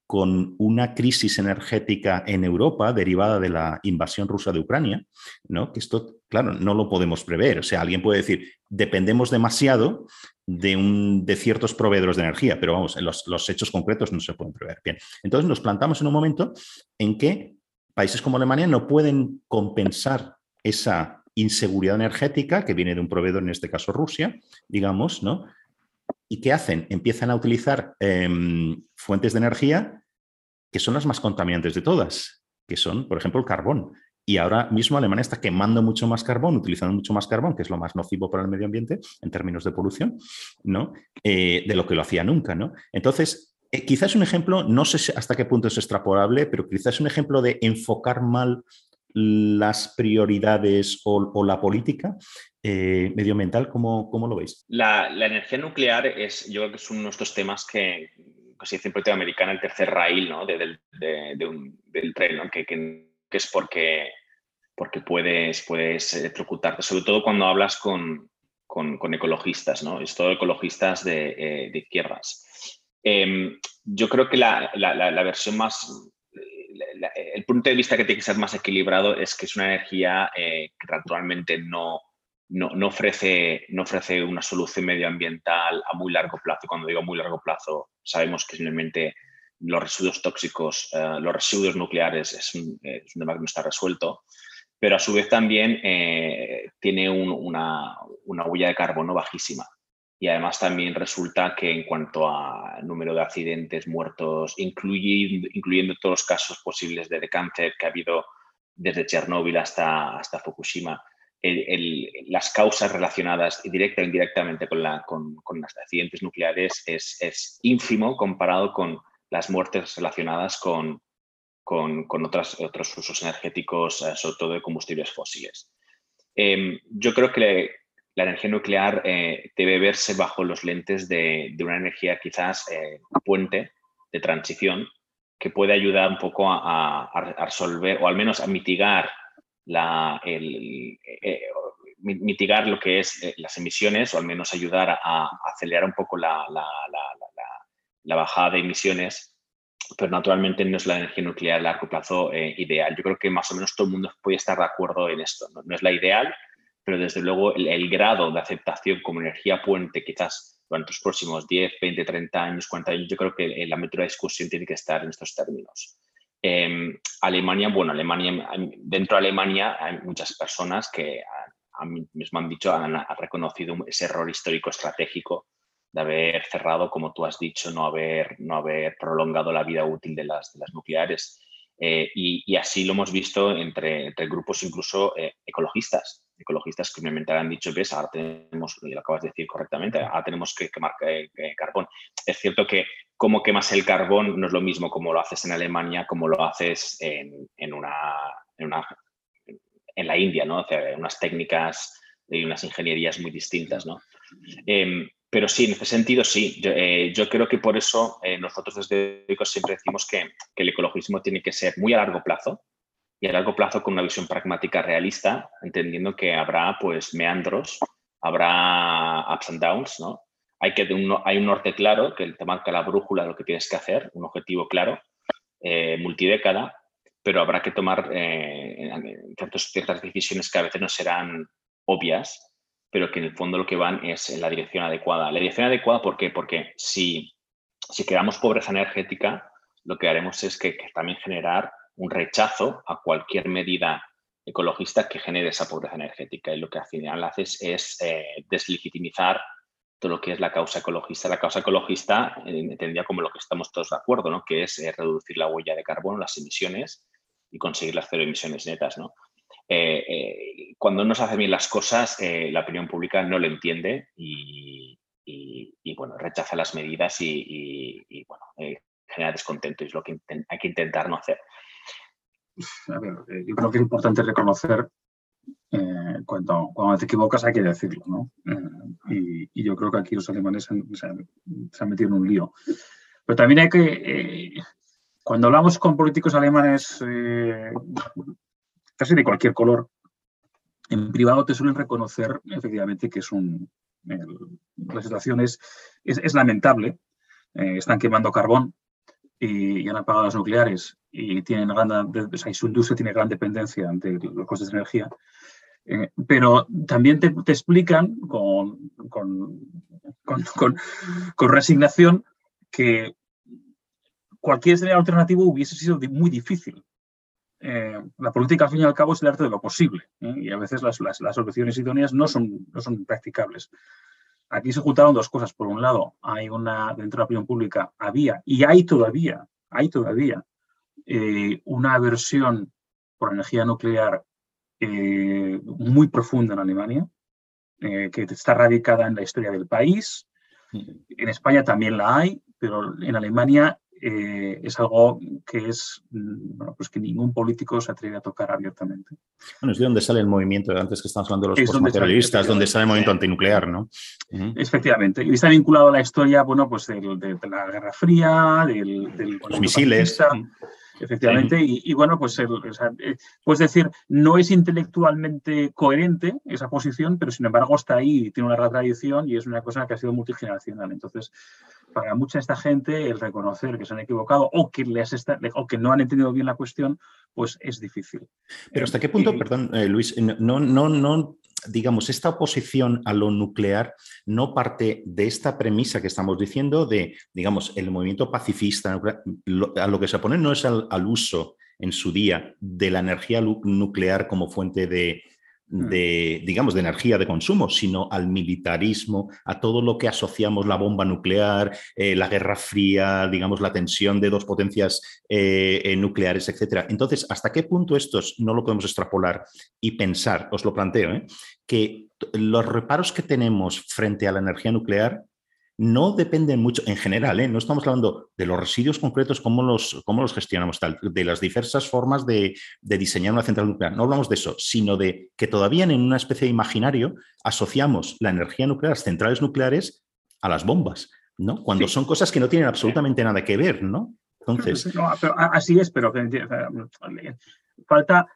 con una crisis energética en Europa derivada de la invasión rusa de Ucrania, ¿no? Que esto, claro, no lo podemos prever. O sea, alguien puede decir, dependemos demasiado de, un, de ciertos proveedores de energía, pero vamos, los, los hechos concretos no se pueden prever. Bien, entonces nos plantamos en un momento en que países como Alemania no pueden compensar esa inseguridad energética que viene de un proveedor, en este caso Rusia, digamos, ¿no? ¿Y qué hacen? Empiezan a utilizar em, fuentes de energía que son las más contaminantes de todas, que son, por ejemplo, el carbón. Y ahora mismo Alemania está quemando mucho más carbón, utilizando mucho más carbón, que es lo más nocivo para el medio ambiente en términos de polución, ¿no? Eh, de lo que lo hacía nunca, ¿no? Entonces, eh, quizás un ejemplo, no sé hasta qué punto es extrapolable, pero quizás un ejemplo de enfocar mal las prioridades o, la política eh, medioambiental? ¿cómo, ¿Cómo, lo veis? La, energía nuclear es, yo creo que es uno de estos temas que, se dice en política americana, el tercer rail ¿no? de, del tren, que, que, es porque, porque puedes, puedes electrocutarte, sobre todo cuando hablas con, con, ecologistas, ¿no? es todo ecologistas de, eh, izquierdas. Em, yo creo que la, la, versión más el punto de vista que tiene que ser más equilibrado es que es una energía eh, que actualmente no, no, ofrece, no ofrece una solución medioambiental a muy largo plazo. Cuando digo muy largo plazo, sabemos que simplemente los residuos tóxicos, eh, los residuos nucleares es un, tema que no está resuelto, pero a su vez también eh, tiene una, una huella de carbono bajísima. Y además también resulta que en cuanto a número de accidentes, muertos, incluyendo, todos los casos posibles de, cáncer que ha habido desde Chernóbil hasta, hasta Fukushima, las causas relacionadas directa o indirectamente con, la, los accidentes nucleares es, es, ínfimo comparado con las muertes relacionadas con, con, con otros usos energéticos, eh, sobre todo de combustibles fósiles. Em, yo creo que la energía nuclear eh, debe verse bajo los lentes de, una energía quizás eh, puente de transición que puede ayudar un poco a, resolver o al menos a mitigar la, eh, mitigar lo que es las emisiones o al menos ayudar a, acelerar un poco la, bajada de emisiones, pero naturalmente no es la energía nuclear a largo plazo ideal. Yo creo que más o menos todo el mundo puede estar de acuerdo en esto. no es la ideal, pero desde luego el, grado de aceptación como energía puente, quizás durante los próximos 10, 20, 30 años, 40 años, yo creo que la método de discusión tiene que estar en estos términos. Em, Alemania, bueno, Alemania, dentro de Alemania hay muchas personas que a, mí mismo han dicho, han, reconocido ese error histórico estratégico de haber cerrado, como tú has dicho, no haber, no haber prolongado la vida útil de las, de las nucleares. Eh, y, así lo hemos visto entre, entre grupos incluso eh, ecologistas ecologistas que simplemente han dicho, ves, ahora tenemos, y lo acabas de decir correctamente, ahora tenemos que quemar eh, eh, carbón. Es cierto que cómo quemas el carbón no es lo mismo como lo haces en Alemania, como lo haces en, una, en, una, en la India, ¿no? O sea, unas técnicas y unas ingenierías muy distintas, ¿no? Em, pero sí, en ese sentido sí. Yo, eh, creo que por eso nosotros desde ECO siempre decimos que, el ecologismo tiene que ser muy a largo plazo, y a largo plazo con una visión pragmática realista, entendiendo que habrá pues meandros, habrá ups and downs, ¿no? Hay, que, un, hay un norte claro que te marca la brújula de lo que tienes que hacer, un objetivo claro, eh, multidécada, pero habrá que tomar eh, ciertas decisiones que a veces no serán obvias, pero que en el fondo lo que van es en la dirección adecuada. La dirección adecuada, ¿por qué? Porque si si creamos pobreza energética, lo que haremos es que, también generar un rechazo a cualquier medida ecologista que genere esa pobreza energética. Y lo que al final haces es eh, deslegitimizar todo lo que es la causa ecologista. La causa ecologista eh, entendía como lo que estamos todos de acuerdo, ¿no? que es eh, reducir la huella de carbono, las emisiones y conseguir las cero emisiones netas. ¿no? cuando no se hacen bien las cosas, la opinión pública no lo entiende y, bueno, rechaza las medidas y, y bueno, genera descontento y es lo que hay que intentar no hacer. A ver, eh, yo creo que es importante reconocer eh, cuando, cuando, te equivocas hay que decirlo, ¿no? Eh, y, yo creo que aquí los alemanes se han, metido en un lío. Pero también hay que, cuando hablamos con políticos alemanes, casi de cualquier color, en privado te suelen reconocer efectivamente que es un, la situación es, es lamentable, están quemando carbón, y, han apagado las nucleares y tienen gran, o sea, su industria tiene gran dependencia ante los costes de energía. Eh, pero también te, explican con, con, con, con, resignación que cualquier escenario alternativo hubiese sido muy difícil. Eh, la política, al fin y al cabo, es el arte de lo posible ¿eh? y a veces las, las, las, soluciones idóneas no son, no son practicables. Aquí se juntaron dos cosas. Por un lado, hay una, dentro de la opinión pública, había, y hay todavía, hay todavía, eh, una aversión por energía nuclear eh, muy profunda en Alemania, eh, que está radicada en la historia del país. En España también la hay, pero en Alemania eh, es algo que es mm, bueno, pues que ningún político se atreve a tocar abiertamente. Bueno, es de donde sale el movimiento, antes que estamos hablando de los postmaterialistas, donde sale el movimiento antinuclear, ¿no? Efectivamente, y está vinculado a la historia, bueno, pues de, la Guerra Fría, del, los misiles. Efectivamente, y, bueno, pues eh, puedes decir, no es intelectualmente coherente esa posición, pero sin embargo está ahí, tiene una tradición y es una cosa que ha sido multigeneracional. Entonces, para mucha esta gente, el reconocer que se han equivocado o que, les o que no han entendido bien la cuestión, pues es difícil. Pero ¿hasta qué punto, perdón, eh, Luis, no, no, no digamos, esta oposición a lo nuclear no parte de esta premisa que estamos diciendo de, digamos, el movimiento pacifista, a lo que se opone no es al, uso en su día de la energía nuclear como fuente de. De, digamos, de energía de consumo, sino al militarismo, a todo lo que asociamos la bomba nuclear, eh, la guerra fría, digamos, la tensión de dos potencias eh, eh, nucleares, etc. Entonces, ¿hasta qué punto estos no lo podemos extrapolar y pensar, os lo planteo, que los reparos que tenemos frente a la energía nuclear no dependen mucho, en general, ¿eh? no estamos hablando de los residuos concretos, cómo los, cómo los gestionamos, tal, de las diversas formas de, diseñar una central nuclear. No hablamos de eso, sino de que todavía en una especie de imaginario asociamos la energía nuclear, las centrales nucleares, a las bombas, ¿no? Cuando son cosas que no tienen absolutamente nada que ver, ¿no? Entonces. así es, pero falta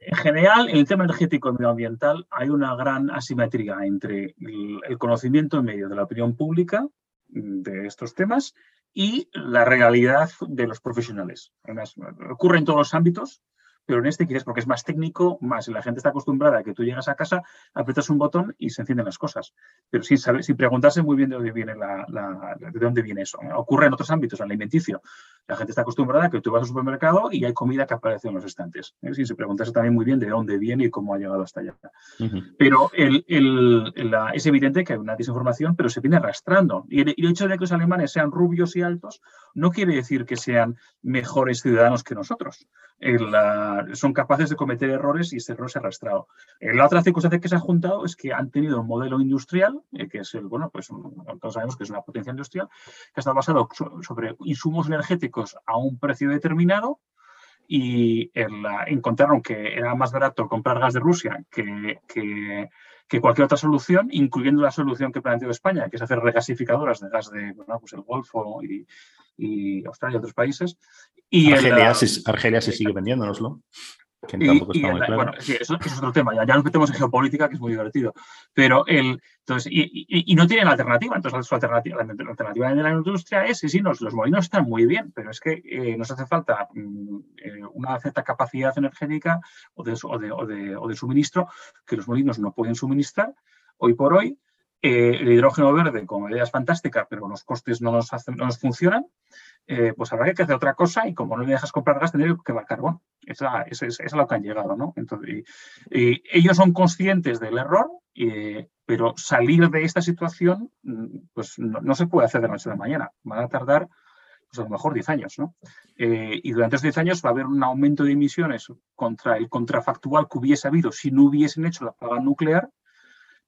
en general, en el tema energético y medioambiental hay una gran asimetría entre el, conocimiento en medio de la opinión pública de estos temas y la realidad de los profesionales. ocurre en todos los ámbitos, pero en este quizás porque es más técnico, más la gente está acostumbrada a que tú llegas a casa, aprietas un botón y se encienden las cosas, pero sin, saber, preguntarse muy bien de dónde viene, la, de dónde viene eso. Ocurre en otros ámbitos, en el alimenticio. La gente está acostumbrada a que tú vas al supermercado y hay comida que aparece en los estantes, ¿eh? sin se preguntarse también muy bien de dónde viene y cómo ha llegado hasta allá. Pero el, el, es evidente que hay una desinformación, pero se viene arrastrando. Y el, el hecho de que los alemanes sean rubios y altos no quiere decir que sean mejores ciudadanos que nosotros. son capaces de cometer errores y ese error se ha arrastrado. Eh, la otra circunstancia que se ha juntado es que han tenido un modelo industrial, eh, que es el, bueno, pues todos sabemos que es una potencia industrial, que está basado sobre insumos energéticos a un precio determinado y encontraron que era más barato comprar gas de Rusia que, que, que, cualquier otra solución, incluyendo la solución que planteó España, que es hacer regasificadoras de gas de bueno, pues el Golfo y, y Australia y otros países. Y Argelia, Argelia se sigue vendiéndonoslo. Que tampoco está muy claro. Bueno, sí, eso, es otro tema. Ya, ya, nos metemos en geopolítica, que es muy divertido. Pero el, entonces, y, y, no tienen alternativa. Entonces, su alternativa, la, alternativa de la industria es, sí, sí, los molinos están muy bien, pero es que eh, nos hace falta mm, eh, una cierta capacidad energética o de, o, de, o, de, o de suministro que los molinos no pueden suministrar hoy por hoy eh, el hidrógeno verde como idea es fantástica, pero los costes no nos, hacen, no nos funcionan, eh, pues habrá que hacer otra cosa y como no le dejas comprar gas, tendré que va carbón. Esa, es, es, lo que han llegado, ¿no? Entonces, ellos son conscientes del error, pero salir de esta situación mm, pues no, se puede hacer de noche a la mañana. Van a tardar pues a lo mejor 10 años, ¿no? Eh, y durante esos 10 años va a haber un aumento de emisiones contra el contrafactual que hubiese habido si no hubiesen hecho la paga nuclear,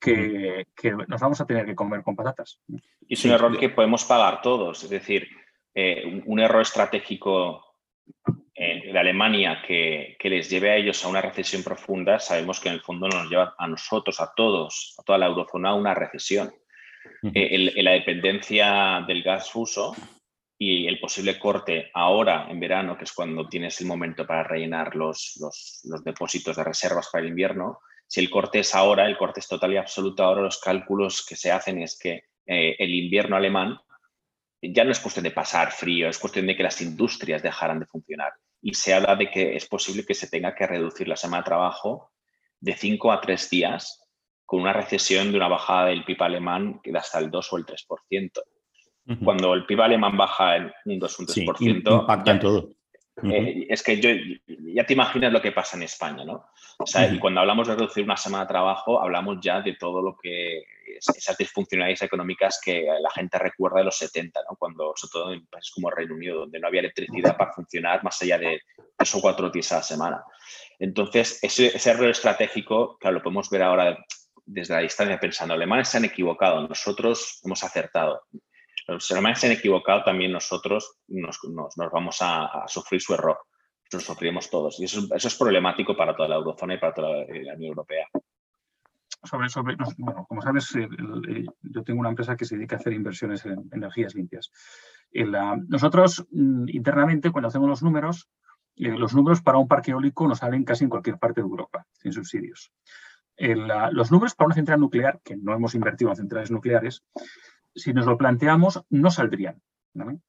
que, nos vamos a tener que comer con patatas. Y es un error que podemos pagar todos, es decir, eh, un, error estratégico eh, de Alemania que, les lleve a ellos a una recesión profunda, sabemos que en el fondo nos lleva a nosotros, a todos, a toda la eurozona, a una recesión. en la dependencia del gas fuso y el posible corte ahora en verano, que es cuando tienes el momento para rellenar los, los, los, depósitos de reservas para el invierno, si el corte es ahora, el corte es total y absoluto, ahora los cálculos que se hacen es que eh, el invierno alemán ya no es cuestión de pasar frío, es cuestión de que las industrias dejaran de funcionar. Y se habla de que es posible que se tenga que reducir la semana de trabajo de 5 a 3 días con una recesión de una bajada del PIB alemán de hasta el 2 o el 3%. Cuando el PIB alemán baja en un 2 un 3%. impacta en todo. Eh, es que yo, ya te imaginas lo que pasa en España, ¿no? O sea, y cuando hablamos de reducir una semana de trabajo, hablamos ya de todo lo que esas disfuncionalidades económicas que la gente recuerda de los 70, ¿no? Cuando, sobre todo en países como Reino Unido, donde no había electricidad para funcionar más allá de tres o cuatro días a la semana. Entonces, ese, ese error estratégico, claro, lo podemos ver ahora desde la distancia pensando, alemanes se han equivocado, nosotros hemos acertado los alemanes se han equivocado, también nosotros nos, vamos a, sufrir su error. Lo sufrimos todos. Y eso, es problemático para toda la eurozona y para toda la, Unión Europea. Sobre, bueno, como sabes, yo tengo una empresa que se dedica a hacer inversiones en energías limpias. nosotros mm, internamente, cuando hacemos los números, eh, los números para un parque eólico nos salen casi en cualquier parte de Europa, sin subsidios. los números para una central nuclear, que no hemos invertido en centrales nucleares, si nos lo planteamos, no saldrían.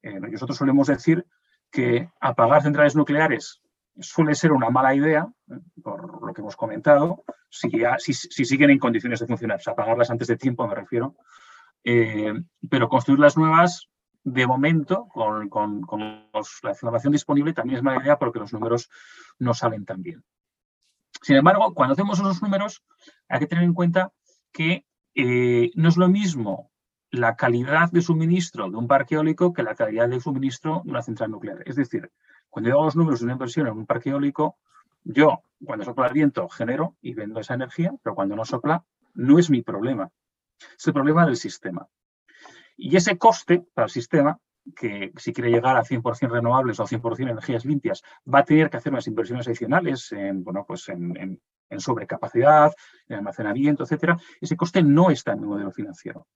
Eh, nosotros solemos decir que apagar centrales nucleares suele ser una mala idea, ¿eh? por lo que hemos comentado, si, si, siguen en condiciones de funcionar. apagarlas antes de tiempo, me refiero. Eh, pero construir las nuevas, de momento, con, la información disponible, también es mala idea porque los números no salen tan bien. Sin embargo, cuando hacemos esos números, hay que tener en cuenta que no es lo mismo la calidad de suministro de un parque eólico que la calidad de suministro de una central nuclear. Es decir, cuando yo hago los números de una inversión en un parque eólico, yo, cuando sopla el viento, genero y vendo esa energía, pero cuando no sopla, no es mi problema. Es el problema del sistema. Y ese coste para el sistema, que si quiere llegar a 100% renovables o 100% energías limpias, va a tener que hacer unas inversiones adicionales en, bueno, pues en, en sobrecapacidad, en almacenamiento, etcétera. Ese coste no está en el modelo financiero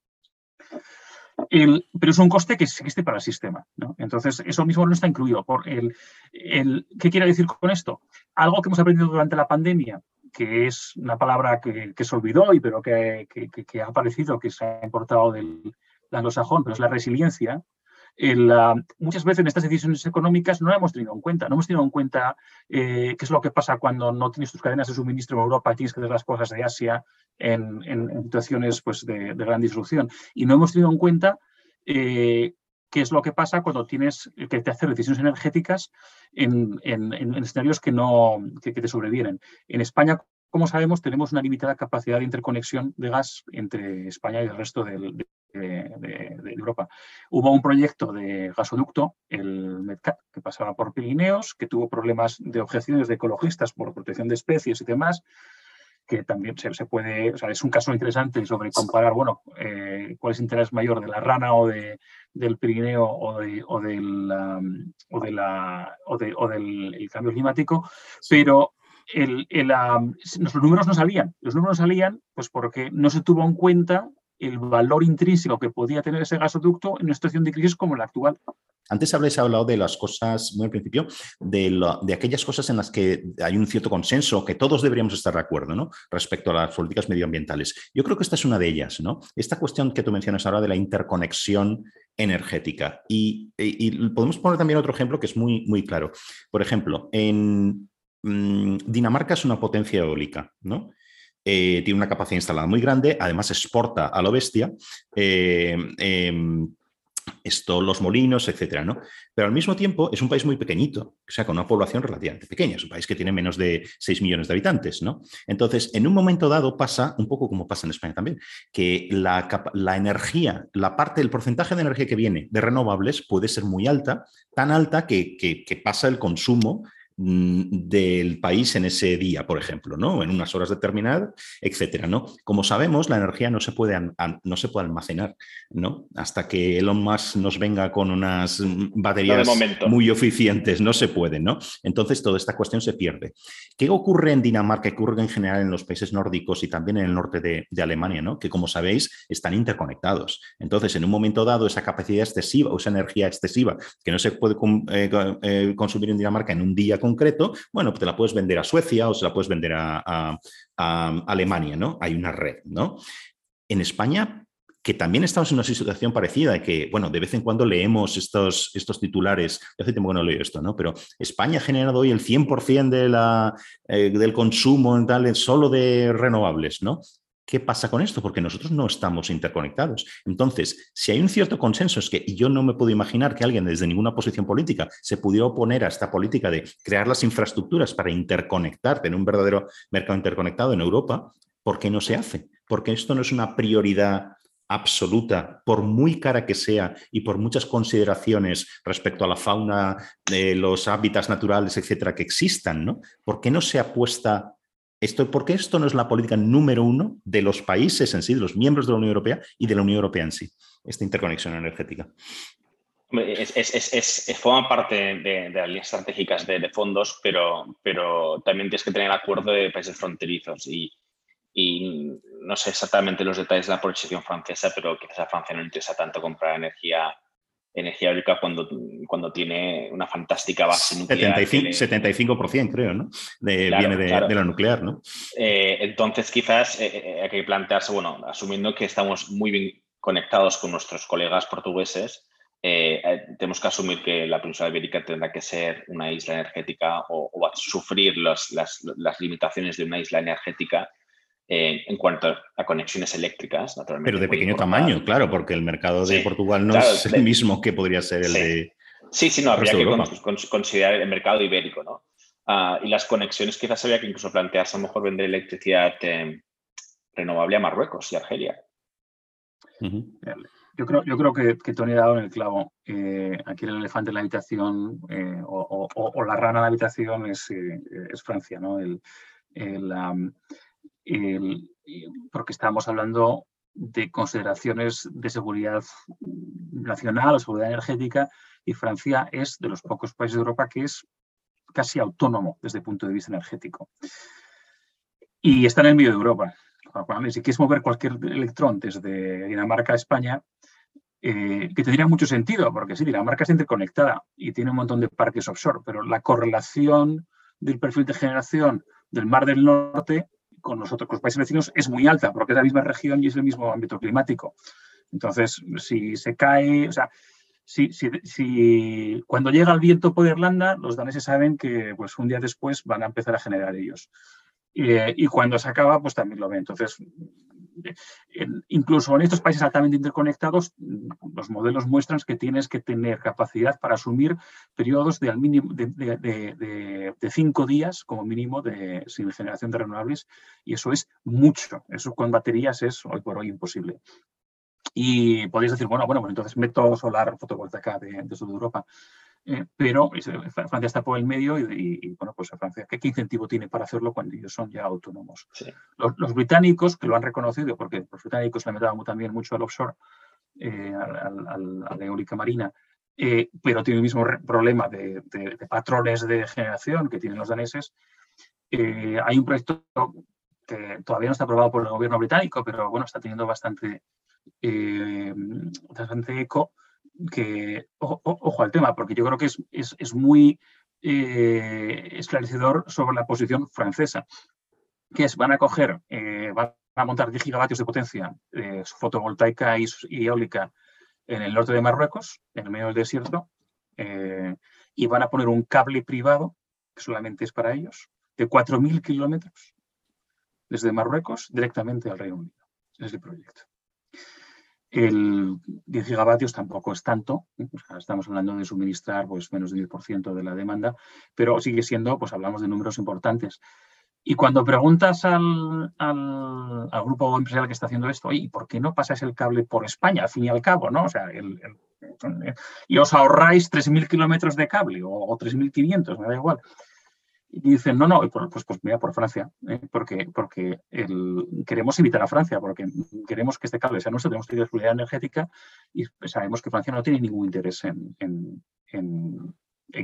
pero es un coste que existe para el sistema. Entonces, eso mismo no está incluido. Por el, ¿Qué quiere decir con esto? Algo que hemos aprendido durante la pandemia, que es una palabra que, se olvidó y pero que, ha aparecido, que se ha importado del anglosajón, pero es la resiliencia, muchas veces en estas decisiones económicas no lo hemos tenido en cuenta. No hemos tenido en cuenta eh, qué es lo que pasa cuando no tienes tus cadenas de suministro en Europa y tienes que hacer las cosas de Asia en, situaciones pues, de, gran disrupción. Y no hemos tenido en cuenta eh, qué es lo que pasa cuando tienes que hacer decisiones energéticas en, escenarios que, no, que, te sobrevienen. En España, como sabemos, tenemos una limitada capacidad de interconexión de gas entre España y el resto del, de, Europa. Hubo un proyecto de gasoducto, el MEDCAT, que pasaba por Pirineos, que tuvo problemas de objeciones de ecologistas por protección de especies y demás, que también se, puede, o sea, es un caso interesante sobre comparar, bueno, eh, cuál es el interés mayor de la rana o de, del Pirineo o, de, o, del, o, de la, o, del cambio climático, pero el, el, los números no salían. Los números salían pues porque no se tuvo en cuenta el valor intrínseco que podía tener ese gasoducto en una situación de crisis como la actual. Antes habéis hablado de las cosas, muy al principio, de, aquellas cosas en las que hay un cierto consenso, que todos deberíamos estar de acuerdo, ¿no? Respecto a las políticas medioambientales. Yo creo que esta es una de ellas, ¿no? Esta cuestión que tú mencionas ahora de la interconexión energética. Y, podemos poner también otro ejemplo que es muy, muy claro. Por ejemplo, en mm, Dinamarca es una potencia eólica, ¿no? Eh, tiene una capacidad instalada muy grande, además exporta a lo bestia. Eh, em, los molinos, etcétera, ¿no? Pero al mismo tiempo es un país muy pequeñito, o sea, con una población relativamente pequeña, es un país que tiene menos de 6 millones de habitantes, ¿no? Entonces, en un momento dado pasa, un poco como pasa en España también, que la, energía, la parte del porcentaje de energía que viene de renovables puede ser muy alta, tan alta que, pasa el consumo del país en ese día, por ejemplo, ¿no? En unas horas determinadas, etcétera, ¿no? Como sabemos, la energía no se puede, no se puede almacenar, ¿no? Hasta que Elon Musk nos venga con unas baterías muy eficientes, no se puede, ¿no? Entonces toda esta cuestión se pierde. ¿Qué ocurre en Dinamarca? ¿Qué ocurre en general en los países nórdicos y también en el norte de, Alemania, ¿no? Que como sabéis, están interconectados. Entonces, en un momento dado, esa capacidad excesiva o esa energía excesiva que no se puede eh, eh, consumir en Dinamarca en un día concreto, bueno, te la puedes vender a Suecia o se la puedes vender a, Alemania, ¿no? Hay una red, ¿no? En España que también estamos en una situación parecida, que, bueno, de vez en cuando leemos estos, estos titulares, hace tiempo que no leo esto, ¿no? Pero España ha generado hoy el 100% de la, eh, del consumo en tal, solo de renovables, ¿no? ¿Qué pasa con esto? Porque nosotros no estamos interconectados. Entonces, si hay un cierto consenso, es que yo no me puedo imaginar que alguien desde ninguna posición política se pudiera oponer a esta política de crear las infraestructuras para interconectar, tener un verdadero mercado interconectado en Europa, ¿por qué no se hace? Porque esto no es una prioridad absoluta, por muy cara que sea y por muchas consideraciones respecto a la fauna, de los hábitats naturales, etcétera, que existan, ¿no? ¿Por qué no se apuesta esto, porque esto no es la política número uno de los países en sí, de los miembros de la Unión Europea y de la Unión Europea en sí, esta interconexión energética. Es, forma parte de, las líneas estratégicas de, fondos, pero, pero también tienes que tener el acuerdo de países fronterizos y, no sé exactamente los detalles de la posición francesa, pero quizás a Francia no le interesa tanto comprar energía energía eólica cuando, cuando tiene una fantástica base nuclear. 75%, 75% creo, ¿no? viene de, la nuclear, ¿no? Eh, entonces, quizás eh, eh, hay que plantearse, bueno, asumiendo que estamos muy bien conectados con nuestros colegas portugueses, tenemos que asumir que la península ibérica tendrá que ser una isla energética o, o sufrir las, las, limitaciones de una isla energética eh, en cuanto a conexiones eléctricas, naturalmente. Pero de pequeño tamaño, claro, porque el mercado de Portugal no es el mismo que podría ser el de. Sí, sí, no, habría que considerar el mercado ibérico, ¿no? Ah, y las conexiones quizás habría que incluso plantearse a lo mejor vender electricidad eh, renovable a Marruecos y Argelia. Yo creo, yo creo que, que Tony ha dado en el clavo. Eh, aquí el elefante en la habitación o, la rana en la habitación es, es Francia, ¿no? El, el, porque estamos hablando de consideraciones de seguridad nacional o seguridad energética y Francia es de los pocos países de Europa que es casi autónomo desde el punto de vista energético. Y está en el medio de Europa. Si quieres mover cualquier electrón desde Dinamarca a España, eh, que tendría mucho sentido, porque sí, Dinamarca está interconectada y tiene un montón de parques offshore, pero la correlación del perfil de generación del Mar del Norte con nosotros, con los países vecinos, es muy alta, porque es la misma región y es el mismo ámbito climático. Entonces, si se cae, o sea, si, si, cuando llega el viento por Irlanda, los daneses saben que pues, un día después van a empezar a generar ellos. y cuando se acaba, pues también lo ven. Entonces, incluso en estos países altamente interconectados, los modelos muestran que tienes que tener capacidad para asumir periodos de, al mínimo, de, cinco días como mínimo de sin generación de renovables y eso es mucho. Eso con baterías es hoy por hoy imposible. Y podéis decir, bueno, bueno, pues entonces meto solar fotovoltaica de, de Europa. Eh, pero Francia está por el medio y, bueno, pues Francia, ¿qué, incentivo tiene para hacerlo cuando ellos son ya autónomos? Los, británicos, que lo han reconocido, porque los británicos le metaban también mucho al offshore, eh, a la eólica marina, eh, pero tiene el mismo problema de, patrones de generación que tienen los daneses. hay un proyecto que todavía no está aprobado por el gobierno británico, pero bueno, está teniendo bastante, bastante eco que, ojo, al tema, porque yo creo que es, muy eh, esclarecedor sobre la posición francesa, que es, van a coger, eh, van a montar 10 gigavatios de potencia eh, fotovoltaica y, eólica en el norte de Marruecos, en el medio del desierto, y van a poner un cable privado, que solamente es para ellos, de 4.000 kilómetros desde Marruecos directamente al Reino Unido. Es el proyecto. El 10 gigavatios tampoco es tanto, estamos hablando de suministrar pues, menos del 10% de la demanda, pero sigue siendo, pues hablamos de números importantes. Y cuando preguntas al, grupo empresarial que está haciendo esto, ¿y por qué no pasas el cable por España, al fin y al cabo? ¿no? O sea, y os ahorráis 3.000 kilómetros de cable o, o 3.500, me da igual. Y dicen, no, no, pues, pues mira, por Francia, ¿eh? porque, porque queremos evitar a Francia, porque queremos que este cable sea nuestro, tenemos que tener seguridad energética y sabemos que Francia no tiene ningún interés en en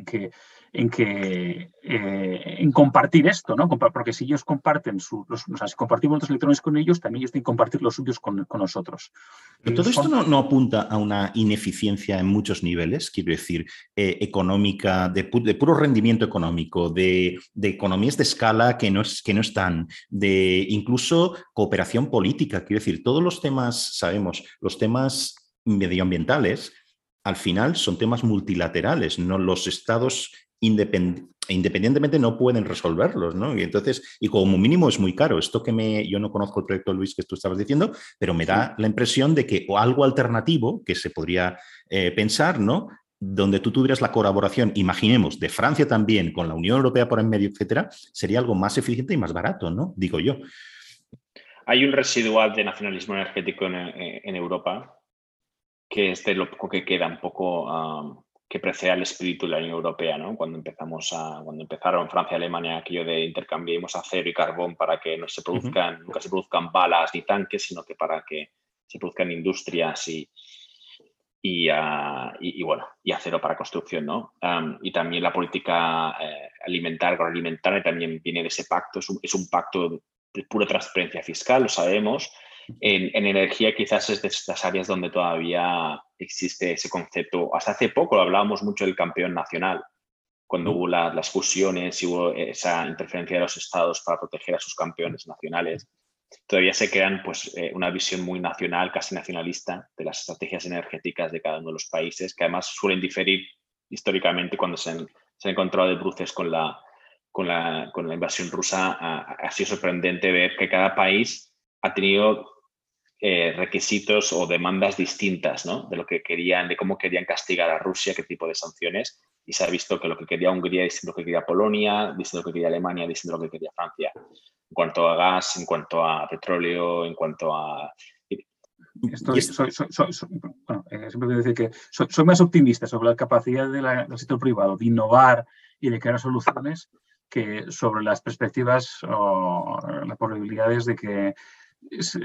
que, en, que eh, en compartir esto, ¿no? Porque si ellos comparten, su, los, o sea, si compartimos los electrones con ellos, también ellos tienen que compartir los suyos con, nosotros. Pero todo esto no, apunta a una ineficiencia en muchos niveles, quiero decir, eh, económica, de, puro rendimiento económico, de, economías de escala que no, es, que no están, de incluso cooperación política, quiero decir, todos los temas, sabemos, los temas medioambientales al final son temas multilaterales, no los estados independientemente no pueden resolverlos, ¿no? Y entonces, y como mínimo es muy caro. Esto que me, yo no conozco el proyecto Luis que tú estabas diciendo, pero me da la impresión de que o algo alternativo que se podría eh, pensar, ¿no? Donde tú tuvieras la colaboración, imaginemos, de Francia también, con la Unión Europea por en medio, etcétera, sería algo más eficiente y más barato, ¿no? Digo yo. Hay un residual de nacionalismo energético en, en Europa que es de lo poco que queda un poco que precede al espíritu de la Unión Europea, ¿no? Cuando empezamos a, cuando empezaron Francia y Alemania aquello de intercambiemos acero y carbón para que no se produzcan, nunca se produzcan balas ni tanques, sino que para que se produzcan industrias y, y, ah, bueno, y acero para construcción, ¿no? y también la política eh, alimentar, agroalimentaria también viene de ese pacto, es un, es un pacto de pura transparencia fiscal, lo sabemos, en, energía quizás es de estas áreas donde todavía existe ese concepto. Hasta hace poco hablábamos mucho del campeón nacional, cuando hubo las fusiones y hubo esa interferencia de los estados para proteger a sus campeones nacionales. Todavía se crean pues, eh, una visión muy nacional, casi nacionalista, de las estrategias energéticas de cada uno de los países, que además suelen diferir históricamente cuando se han, se han encontrado de bruces con la, con la, con la invasión rusa. Ha, sido sorprendente ver que cada país ha tenido eh, requisitos o demandas distintas ¿no? de lo que querían, de cómo querían castigar a Rusia, qué tipo de sanciones. Y se ha visto que lo que quería Hungría es lo que quería Polonia, dice lo que quería Alemania, dice lo que quería Francia. En cuanto a gas, en cuanto a petróleo, en cuanto a Estoy, soy, soy, bueno, eh, siempre decir que soy, más optimista sobre la capacidad del sector privado de innovar y de crear soluciones que sobre las perspectivas o las probabilidades de que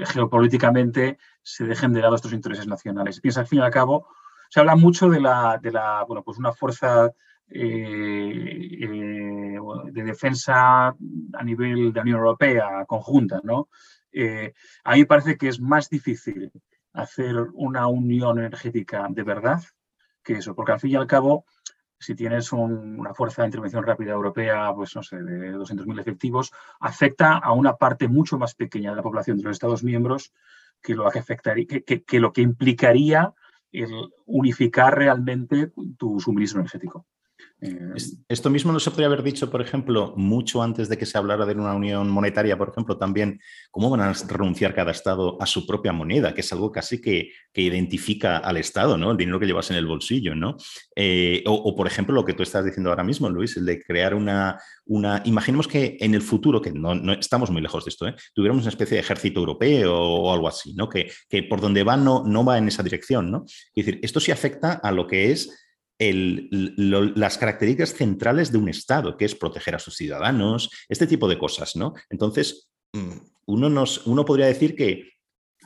geopolíticamente se dejen de lado estos intereses nacionales. Piensa, al fin y al cabo, se habla mucho de la, de la bueno, pues una fuerza eh, eh, de defensa a nivel de la Unión Europea conjunta, ¿no? Eh, a mí me parece que es más difícil hacer una unión energética de verdad que eso, porque al fin y al cabo si tienes una fuerza de intervención rápida europea, pues no sé, de 200.000 efectivos, afecta a una parte mucho más pequeña de la población de los Estados miembros que lo que, afectaría, que lo que implicaría el unificar realmente tu suministro energético. Eh, esto mismo no se podría haber dicho, por ejemplo, mucho antes de que se hablara de una unión monetaria, por ejemplo, también cómo van a renunciar cada Estado a su propia moneda, que es algo casi que, identifica al Estado, ¿no? El dinero que llevas en el bolsillo, ¿no? Eh, o, por ejemplo, lo que tú estás diciendo ahora mismo, Luis, el de crear una... una imaginemos que en el futuro, que no, estamos muy lejos de esto, ¿eh? tuviéramos una especie de ejército europeo o, algo así, ¿no? Que, que, por donde va no, no va en esa dirección, ¿no? Es decir, esto sí afecta a lo que es las características centrales de un Estado, que es proteger a sus ciudadanos, este tipo de cosas, ¿no? Entonces, mm, uno, uno podría decir que,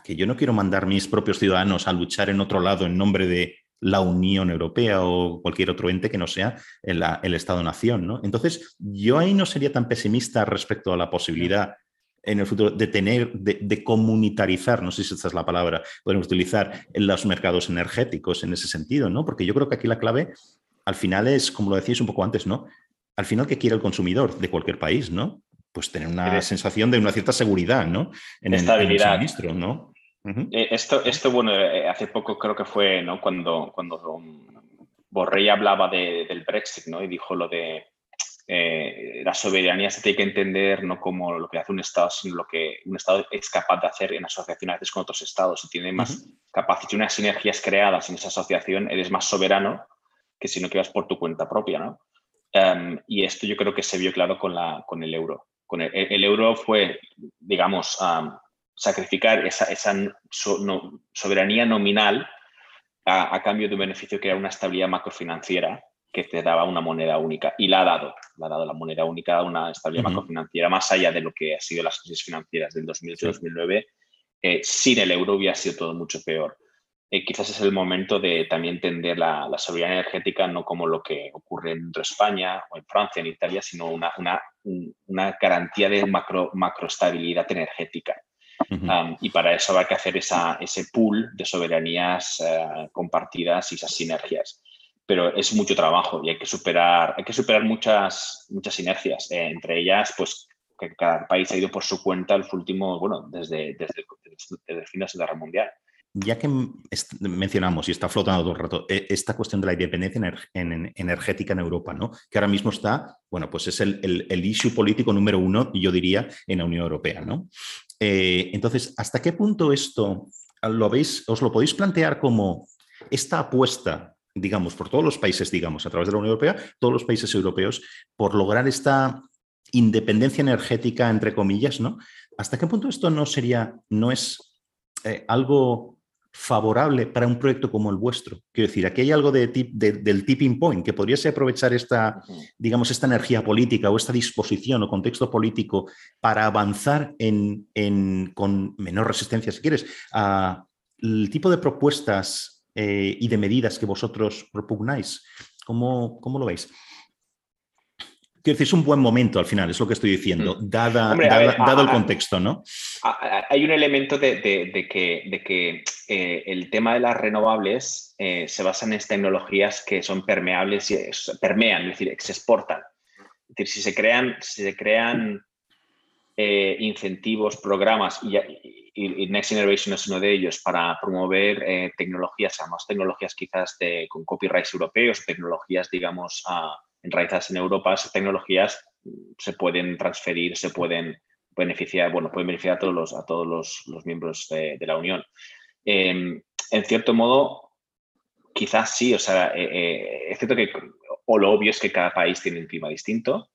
que yo no quiero mandar mis propios ciudadanos a luchar en otro lado en nombre de la Unión Europea o cualquier otro ente que no sea el, el Estado-Nación, ¿no? Entonces, yo ahí no sería tan pesimista respecto a la posibilidad en el futuro de tener, de, comunitarizar, no sé si esta es la palabra, podemos utilizar en los mercados energéticos en ese sentido, ¿no? Porque yo creo que aquí la clave al final es, como lo decíais un poco antes, ¿no? Al final, ¿qué quiere el consumidor de cualquier país, ¿no? Pues tener una sensación de una cierta seguridad, ¿no? En Estabilidad. el, suministro, ¿no? Eh, esto, esto, bueno, eh, hace poco creo que fue, ¿no? Cuando, cuando Borrell hablaba del Brexit, ¿no? Y dijo lo de eh, la soberanía se tiene que entender no como lo que hace un Estado, sino lo que un Estado es capaz de hacer en asociación a veces con otros Estados. Si tiene más capacidad, unas sinergias creadas en esa asociación, eres más soberano que si no que vas por tu cuenta propia. ¿no? Em, y esto yo creo que se vio claro con, la, con el euro. Con el, euro fue, digamos, sacrificar esa, esa soberanía nominal a, a, cambio de un beneficio que era una estabilidad macrofinanciera que te daba una moneda única y la ha dado, la ha dado la moneda única, una estabilidad macrofinanciera, más allá de lo que ha sido las crisis financieras del 2008-2009, eh, sin el euro hubiera sido todo mucho peor. Eh, quizás es el momento de también entender la, la, soberanía energética no como lo que ocurre en España o en Francia, en Italia, sino una, una, una garantía de macro, macroestabilidad energética. y para eso habrá que hacer esa, ese pool de soberanías eh, compartidas y esas sinergias pero es mucho trabajo y hay que superar, hay que superar muchas, muchas inercias. Eh, entre ellas, pues que cada país ha ido por su cuenta los últimos, bueno, desde, desde, el fin de la Segunda Guerra Mundial. Ya que mencionamos y está flotando todo el rato e, esta cuestión de la independencia energética en Europa, ¿no? que ahora mismo está, bueno, pues es el, el, issue político número uno, yo diría, en la Unión Europea. ¿no? Eh, entonces, ¿hasta qué punto esto lo veis, os lo podéis plantear como esta apuesta digamos, por todos los países, digamos, a través de la Unión Europea, todos los países europeos, por lograr esta independencia energética, entre comillas, ¿no? ¿Hasta qué punto esto no sería, no es eh, algo favorable para un proyecto como el vuestro? Quiero decir, aquí hay algo de, del tipping point, que podríase aprovechar esta, digamos, esta energía política o esta disposición o contexto político para avanzar en, con menor resistencia, si quieres, a el tipo de propuestas eh, y de medidas que vosotros propugnáis. ¿Cómo, cómo lo veis? Quiero decir, es un buen momento al final, es lo que estoy diciendo, mm. dado el contexto, ¿no? Hay un elemento de, que, de que eh, el tema de las renovables eh, se basa en tecnologías que son permeables y permean, es decir, que se exportan. Es decir, si se crean, si se crean incentivos, programas y, y, Next Generation es uno de ellos para promover eh, tecnologías, además tecnologías quizás con copyrights europeos, tecnologías, digamos, enraizadas en Europa, esas tecnologías se pueden transferir, se pueden beneficiar, bueno, pueden beneficiar a todos los, a todos los, miembros de, la Unión. Em, en cierto modo, quizás sí, o sea, eh, eh, es cierto que, o lo obvio es que cada país tiene un clima distinto.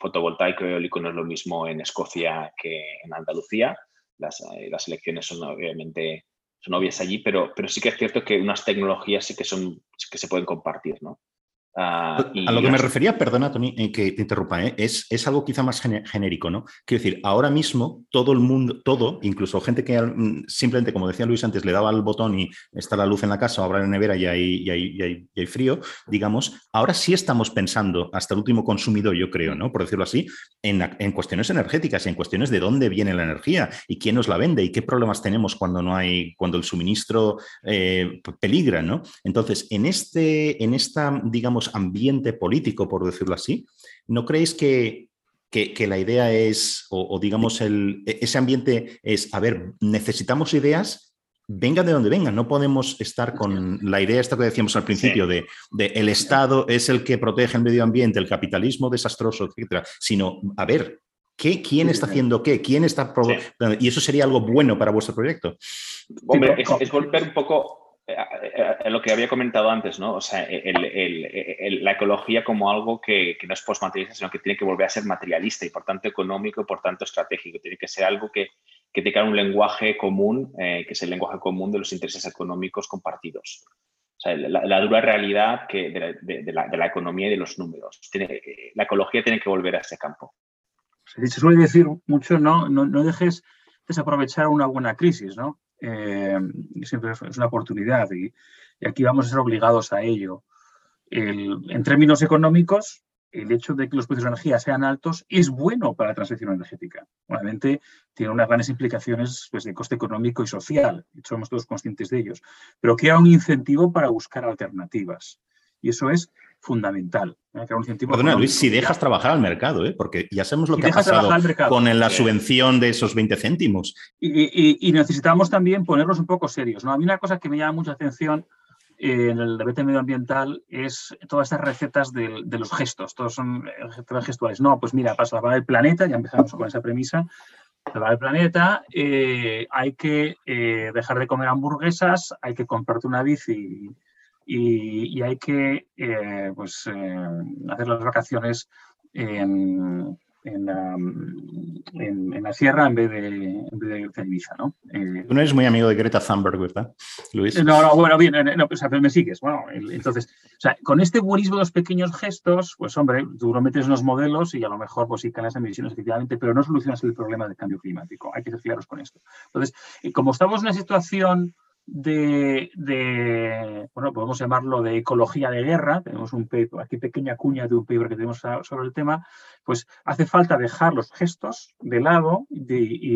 fotovoltaico y eólico no es lo mismo en Escocia que en Andalucía las, eh, las elecciones son obviamente son obvias allí, pero, pero sí que es cierto que unas tecnologías sí que, son, que se pueden compartir, ¿no? Ah, a lo que me refería, perdona, Tony, eh, que te interrumpa, ¿eh? es, es, algo quizá más genérico, ¿no? Quiero decir, ahora mismo todo el mundo, todo, incluso gente que mm, simplemente, como decía Luis antes, le daba el botón y está la luz en la casa, o abre la nevera y hay, y hay, hay, frío, digamos, ahora sí estamos pensando, hasta el último consumidor, yo creo, ¿no? Por decirlo así, en, en cuestiones energéticas, en cuestiones de dónde viene la energía y quién nos la vende y qué problemas tenemos cuando no hay, cuando el suministro eh, peligra, ¿no? Entonces, en este, en esta, digamos, ambiente político, por decirlo así, ¿no creéis que, que, la idea es, o, digamos, el, e, ese ambiente es, a ver, necesitamos ideas, vengan de donde vengan, no podemos estar con la idea esta que decíamos al principio de, el Estado es el que protege el medio ambiente, el capitalismo desastroso, etcétera, sino, a ver, ¿Qué, ¿Quién está haciendo qué? ¿Quién está Y eso sería algo bueno para vuestro proyecto. Hombre, es, volver un poco lo que había comentado antes, ¿no? O sea, la ecología como algo que, no es postmaterialista, sino que tiene que volver a ser materialista y por tanto económico y por tanto estratégico. Tiene que ser algo que, que tenga un lenguaje común, eh, que es el lenguaje común de los intereses económicos compartidos. O sea, la, dura realidad que de, la, economía y de los números. Tiene, la ecología tiene que volver a ese campo. Se suele decir mucho, no, no, no dejes desaprovechar una buena crisis, ¿no? Eh, siempre es una oportunidad y, aquí vamos a ser obligados a ello. en términos económicos, el hecho de que los precios de energía sean altos es bueno para la transición energética. Obviamente tiene unas grandes implicaciones pues, de coste económico y social, somos todos conscientes de ellos, pero crea un incentivo para buscar alternativas. Y eso es fundamental. ¿eh? Perdona, Luis, si dejas trabajar al mercado, ¿eh? porque ya sabemos lo que ha pasado con la subvención de esos 20 céntimos. Y, necesitamos también ponernos un poco serios. ¿no? A mí una cosa que me llama mucha atención en el debate medioambiental es todas estas recetas de, los gestos, todos son recetas gestuales. No, pues mira, para salvar el planeta, ya empezamos con esa premisa, salvar el planeta, eh, hay que eh, dejar de comer hamburguesas, hay que comprarte una bici y, hay que eh, pues, hacer las vacaciones en, en, la sierra en vez de, en vez de ¿no? Eh, Tú no eres muy amigo de Greta Thunberg, ¿verdad, Luis? No, no, bueno, bien, no, o sea, pero me sigues. Bueno, entonces, o sea, con este buenismo de los pequeños gestos, pues hombre, tú lo metes unos modelos y a lo mejor pues sí caen las emisiones efectivamente, pero no solucionas el problema del cambio climático. Hay que ser claros con esto. Entonces, como estamos en una situación de, bueno, podemos llamarlo de ecología de guerra, tenemos un paper, aquí pequeña cuña de un paper que tenemos sobre el tema, pues hace falta dejar los gestos de lado y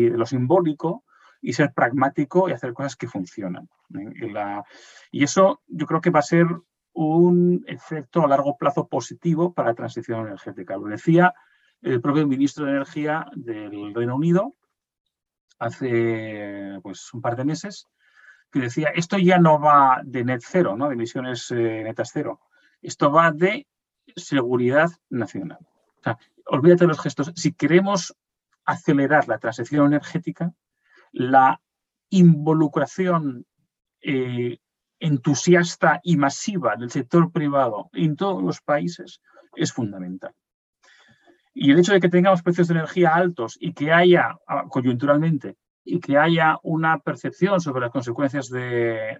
de lo simbólico y ser pragmático y hacer cosas que funcionan. ¿eh? y eso yo creo que va a ser un efecto a largo plazo positivo para la transición energética. Lo decía el propio ministro de Energía del Reino Unido hace pues, un par de meses, que decía, esto ya no va de net cero, ¿no? de emisiones eh, netas cero, esto va de seguridad nacional. O sea, olvídate de los gestos. Si queremos acelerar la transición energética, la involucración eh, entusiasta y masiva del sector privado en todos los países es fundamental. Y el hecho de que tengamos precios de energía altos y que haya ah, coyunturalmente y que haya una percepción sobre las consecuencias de,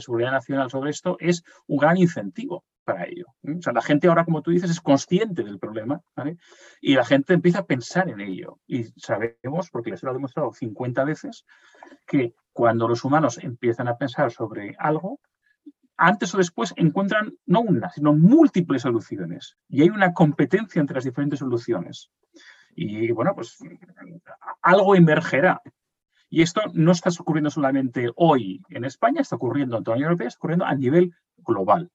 seguridad nacional sobre esto es un gran incentivo para ello. O sea, la gente ahora, como tú dices, es consciente del problema y la gente empieza a pensar en ello. Y sabemos, porque les lo he demostrado 50 veces, que cuando los humanos empiezan a pensar sobre algo, antes o después encuentran no una, sino múltiples soluciones. Y hay una competencia entre las diferentes soluciones. Y bueno, pues algo emergerá y esto no está ocurriendo solamente hoy en España, está ocurriendo en toda la Unión Europea, está ocurriendo a nivel global.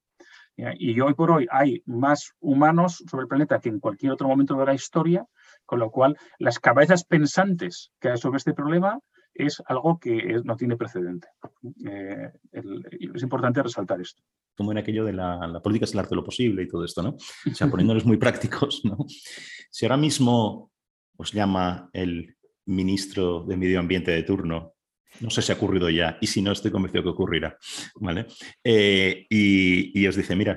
Y hoy por hoy hay más humanos sobre el planeta que en cualquier otro momento de la historia, con lo cual las cabezas pensantes que hay sobre este problema es algo que no tiene precedente. Eh, es importante resaltar esto. Como en aquello de la, la, política es el arte de lo posible y todo esto, ¿no? O sea, [LAUGHS] poniéndonos muy prácticos, ¿no? Si ahora mismo os llama el ministro de Medio Ambiente de turno. No sé si ha ocurrido ya y si no, estoy convencido que ocurrirá. ¿vale? Eh, y, os dice, mira,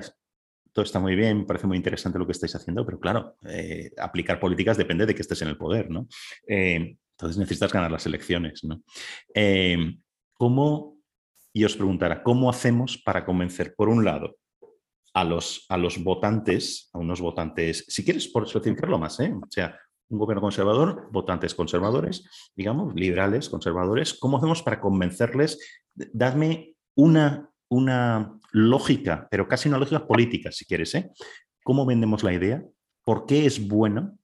todo está muy bien, parece muy interesante lo que estáis haciendo, pero claro, eh, aplicar políticas depende de que estés en el poder, ¿no? Eh, entonces necesitas ganar las elecciones, ¿no? ¿Cómo, y os preguntara, ¿cómo hacemos para convencer, por un lado, a los, a los votantes, a unos votantes, si quieres por especificarlo más, ¿eh? o sea, un gobierno conservador, votantes conservadores, digamos, liberales, conservadores. ¿Cómo hacemos para convencerles? Dadme una, una lógica, pero casi una lógica política, si quieres. ¿eh? ¿Cómo vendemos la idea? ¿Por qué es bueno?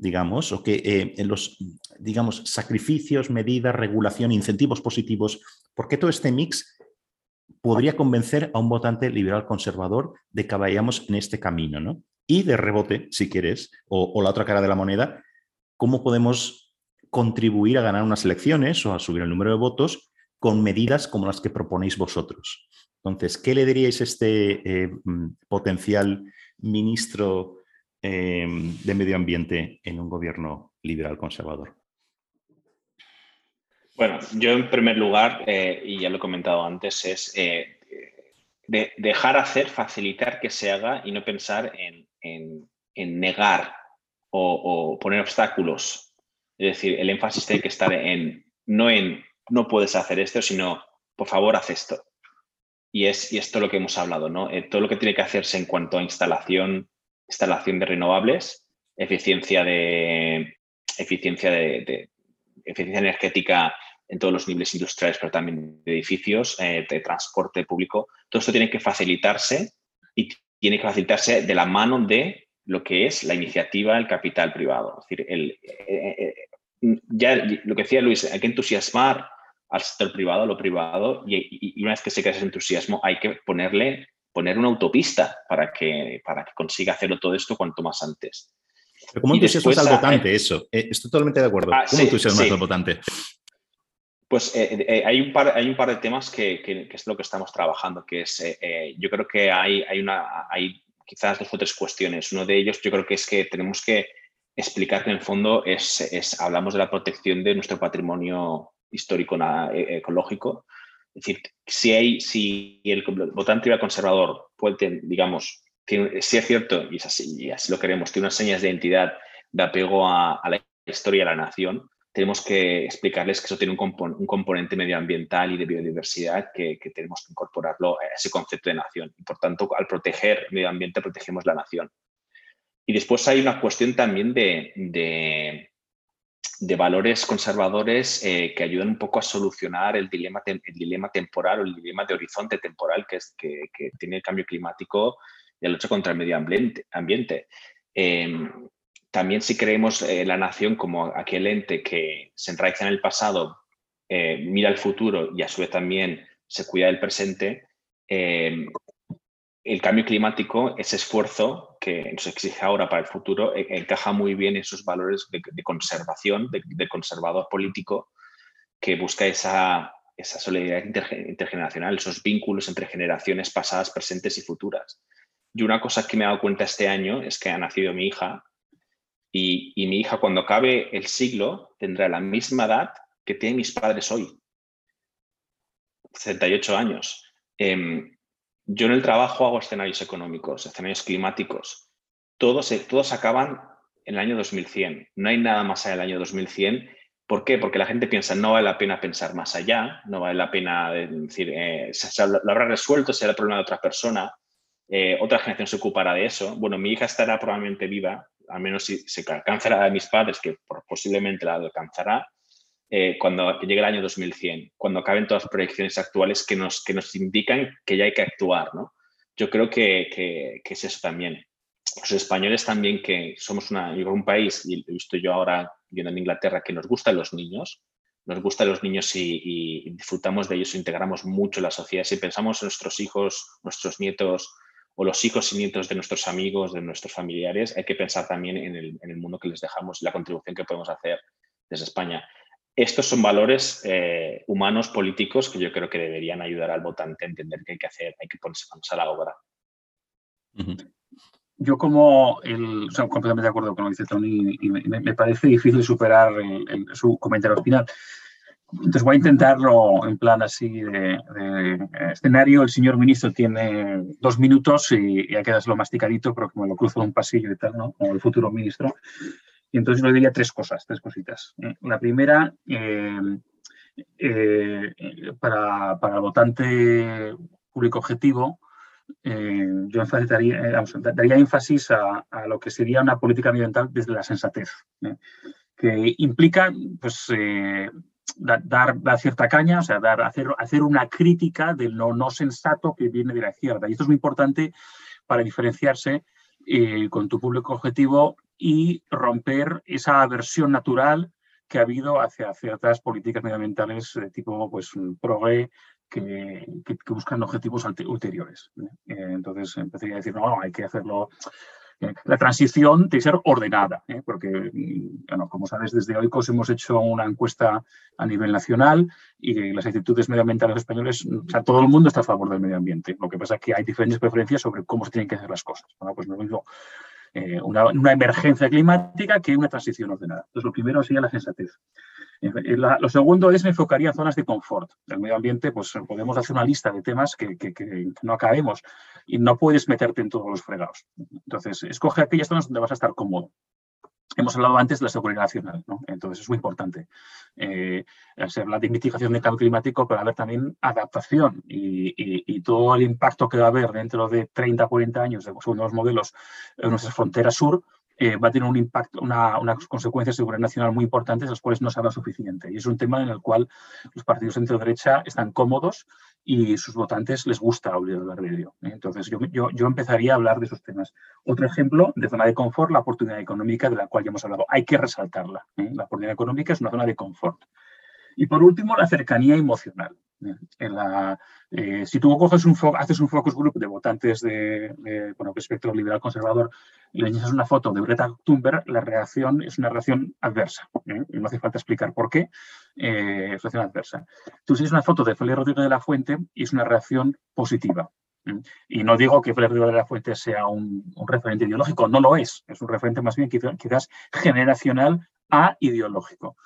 digamos, o que eh, en los, digamos, sacrificios, medidas, regulación, incentivos positivos, ¿por qué todo este mix podría convencer a un votante liberal conservador de que vayamos en este camino, ¿no? Y de rebote, si quieres, o la otra cara de la moneda, cómo podemos contribuir a ganar unas elecciones o a subir el número de votos con medidas como las que proponéis vosotros. Entonces, ¿qué le diríais a este eh, mm, potencial ministro em, de Medio Ambiente en un gobierno liberal conservador? Bueno, yo en primer lugar, eh, y ya lo he comentado antes, es eh, dejar hacer, facilitar que se haga y no pensar en negar o, poner obstáculos. Es decir, el énfasis tiene que estar en no en no puedes hacer esto, sino por favor haz esto. Y es y esto lo que hemos hablado, ¿no? Eh, todo lo que tiene que hacerse en cuanto a instalación, instalación de renovables, eficiencia de eficiencia de, eficiencia energética en todos los niveles industriales, pero también de edificios, eh, de transporte público. Todo esto tiene que facilitarse y tiene que facilitarse de la mano de lo que es la iniciativa del capital privado. Es decir, el, eh, eh, ya lo que decía Luis, hay que entusiasmar al sector privado, a lo privado, y, una vez que se crea ese entusiasmo, hay que ponerle, poner una autopista para que, para que consiga hacerlo todo esto cuanto más antes. ¿Cómo entusiasmas al votante eso? Eh, estoy totalmente de acuerdo. Ah, ¿Cómo entusiasmas al votante? Pues hay, un par, hay un par de temas que, que, es lo que estamos trabajando, que es, yo creo que hay, hay, una, hay quizás dos o tres cuestiones. Uno de ellos yo creo que es que tenemos que explicar que en el fondo es, es hablamos de la protección de nuestro patrimonio histórico ecológico. Es decir, si, hay, si el votante conservador puede, digamos, tiene, si es cierto, y es así, y así lo queremos, tiene unas señas de identidad de apego a, a la historia de la nación, tenemos que explicarles que eso tiene un, componente medioambiental y de biodiversidad que, tenemos que incorporarlo a ese concepto de nación. Y por tanto, al proteger el medio ambiente, protegemos la nación. Y después hay una cuestión también de, de, valores conservadores eh, que ayudan un poco a solucionar el dilema, el dilema temporal o el dilema de horizonte temporal que, es, que, tiene el cambio climático y la lucha contra el medio ambiente. ambiente. También si creemos eh, la nación como aquel ente que se enraiza en el pasado, eh, mira el futuro y a su vez también se cuida del presente, eh, el cambio climático, ese esfuerzo que nos exige ahora para el futuro, encaja muy bien en esos valores de, conservación, de, conservador político, que busca esa, esa solidaridad intergeneracional, esos vínculos entre generaciones pasadas, presentes y futuras. Y una cosa que me he dado cuenta este año es que ha nacido mi hija y, mi hija cuando acabe el siglo tendrá la misma edad que tienen mis padres hoy, 68 años. Em, yo en el trabajo hago escenarios económicos, escenarios climáticos. Todos, todos acaban en el año 2100. No hay nada más allá del año 2100. ¿Por qué? Porque la gente piensa, no vale la pena pensar más allá, no vale la pena decir, eh, lo habrá resuelto, será el problema de otra persona, eh, otra generación se ocupará de eso. Bueno, mi hija estará probablemente viva al menos si se alcanzará a mis padres, que posiblemente la alcanzará, eh, cuando llegue el año 2100, cuando acaben todas las proyecciones actuales que nos, que nos indican que ya hay que actuar. ¿no? Yo creo que, que, es eso también. Los españoles también, que somos una, un país, y he visto yo ahora viendo en Inglaterra, que nos gustan los niños, nos gustan los niños y, disfrutamos de ellos, integramos mucho la sociedad. Si pensamos en nuestros hijos, nuestros nietos, o los hijos y nietos de nuestros amigos, de nuestros familiares, hay que pensar también en el, mundo que les dejamos y la contribución que podemos hacer desde España. Estos son valores eh, humanos, políticos, que yo creo que deberían ayudar al votante a entender que hay que hacer, hay que ponerse manos a la obra. Yo como, el, completamente de acuerdo con lo que dice Tony y me, parece difícil superar su comentario final. Entonces voy a intentarlo en plan así de, escenario. El señor ministro tiene dos minutos y ya quedas lo masticadito, pero como lo cruzo en un pasillo y tal, ¿no? Como el futuro ministro. Y entonces le diría tres cosas, tres cositas. ¿eh? La primera, eh, eh, para, para, el votante público objetivo, yo daría, daría énfasis a, a, lo que sería una política ambiental desde la sensatez, que implica pues, dar, cierta caña, o sea, dar, hacer, hacer una crítica del no, no sensato que viene de la izquierda. Y esto es muy importante para diferenciarse eh, con tu público objetivo y romper esa aversión natural que ha habido hacia ciertas políticas medioambientales de tipo pues, progre que, que, buscan objetivos ulteriores. ¿eh? Entonces empezaría a decir, no, hay que hacerlo la transición tiene que ser ordenada, ¿eh? porque, bueno, como sabes, desde OICOS hemos hecho una encuesta a nivel nacional y las actitudes medioambientales españoles, o sea, todo el mundo está a favor del medio ambiente. Lo que pasa es que hay diferentes preferencias sobre cómo se tienen que hacer las cosas. Bueno, pues no mismo eh, una, una, emergencia climática que una transición ordenada. Entonces, lo primero sería la sensatez. Lo segundo es me enfocaría en zonas de confort. El medio ambiente, pues podemos hacer una lista de temas que, que, no acabemos y no puedes meterte en todos los fregados. Entonces, escoge aquellas zonas donde vas a estar cómodo. Hemos hablado antes de la seguridad nacional, ¿no? entonces es muy importante. Eh, se habla de mitigación del cambio climático, pero haber también adaptación y, y, todo el impacto que va a haber dentro de 30, 40 años, según los modelos, en nuestra frontera sur, eh, va a tener un impacto, una, unas consecuencias de seguridad nacional muy importantes, las cuales no se suficiente. Y es un tema en el cual los partidos centro-derecha están cómodos y sus votantes les gusta hablar de ello. ¿eh? Entonces, yo, yo, yo, empezaría a hablar de esos temas. Otro ejemplo de zona de confort, la oportunidad económica de la cual ya hemos hablado. Hay que resaltarla. ¿eh? La oportunidad económica es una zona de confort. Y por último, la cercanía emocional. Eh, si tú coges un haces un focus group de votantes de, de bueno, espectro liberal conservador y le enseñas una foto de Greta Thunberg, la reacción es una reacción adversa. ¿eh? Y no hace falta explicar por qué eh, es reacción adversa. Tú enseñas una foto de Félix Rodríguez de la Fuente y es una reacción positiva. Y no digo que Félix Rodríguez de la Fuente sea un, referente ideológico, no lo es. Es un referente más bien quizás generacional a ideológico.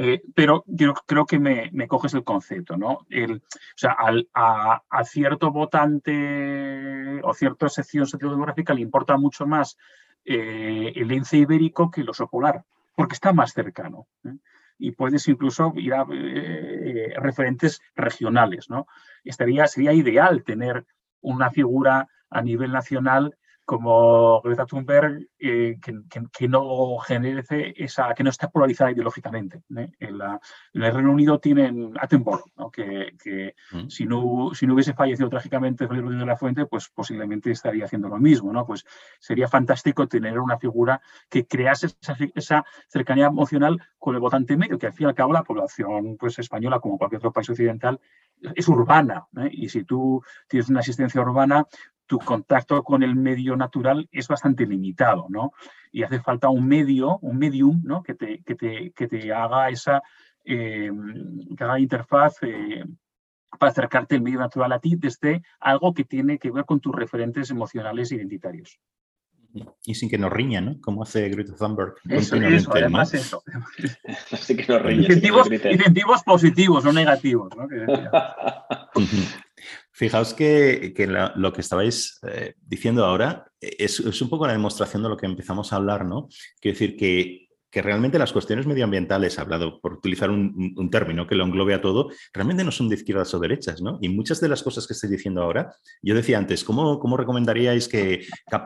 Eh, pero yo creo que me, coges el concepto, ¿no? El, o sea, a, cierto votante o cierta sección sociodemográfica le importa mucho más eh, el lince ibérico que el oso polar, porque está más cercano. ¿eh? Y puedes incluso ir a referentes regionales, ¿no? Estaría, sería ideal tener una figura a nivel nacional como Greta Thunberg, eh, que, no genere esa, que no esté polarizada ideológicamente. ¿eh? En, el Reino Unido tienen Attenborough, ¿no? que, mm. si, no, si no hubiese fallecido trágicamente Felipe de la Fuente, pues posiblemente estaría haciendo lo mismo. ¿no? Pues sería fantástico tener una figura que crease esa, cercanía emocional con el votante medio, que al fin y al cabo la población pues, española, como cualquier otro país occidental, es urbana. ¿eh? Y si tú tienes una asistencia urbana, tu contacto con el medio natural es bastante limitado, ¿no? Y hace falta un medio, un medium, ¿no? Que te, que te, que te haga esa eh, que haga interfaz eh, para acercarte el medio natural a ti desde algo que tiene que ver con tus referentes emocionales e identitarios. Y sin que nos riña, ¿no? Como hace Greta Thunberg. Eso, eso además eso. [LAUGHS] Así que nos riña, incentivos, incentivos, positivos, no negativos. ¿no? [LAUGHS] Fijaos que, lo que estabais eh, diciendo ahora es, es, un poco la demostración de lo que empezamos a hablar, ¿no? Quiero decir que que realmente las cuestiones medioambientales, hablado por utilizar un, término que lo englobe a todo, realmente no son de izquierdas o derechas, ¿no? Y muchas de las cosas que estoy diciendo ahora, yo decía antes, ¿cómo, cómo recomendaríais que,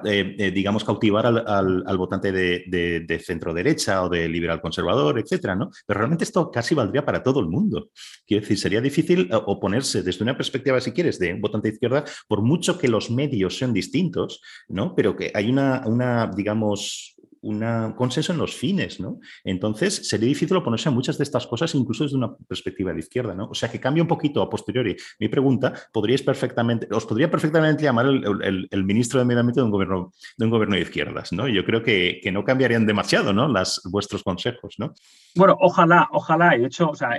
eh, eh, digamos, cautivar al, votante de, centro derecha o de liberal conservador, etcétera, ¿no? Pero realmente esto casi valdría para todo el mundo. Quiero decir, sería difícil eh, oponerse desde una perspectiva, si quieres, de un votante de izquierda, por mucho que los medios sean distintos, ¿no? Pero que hay una, una digamos, un consenso en los fines, ¿no? Entonces, sería difícil oponerse a muchas de estas cosas, incluso desde una perspectiva de izquierda, ¿no? O sea, que cambia un poquito a posteriori. Mi pregunta, podríais perfectamente, os podría perfectamente llamar el, ministro de Medio Ambiente de un gobierno de, un gobierno de izquierdas, ¿no? Yo creo que, no cambiarían demasiado, ¿no? Las, vuestros consejos, ¿no? Bueno, ojalá, ojalá. De hecho, o sea,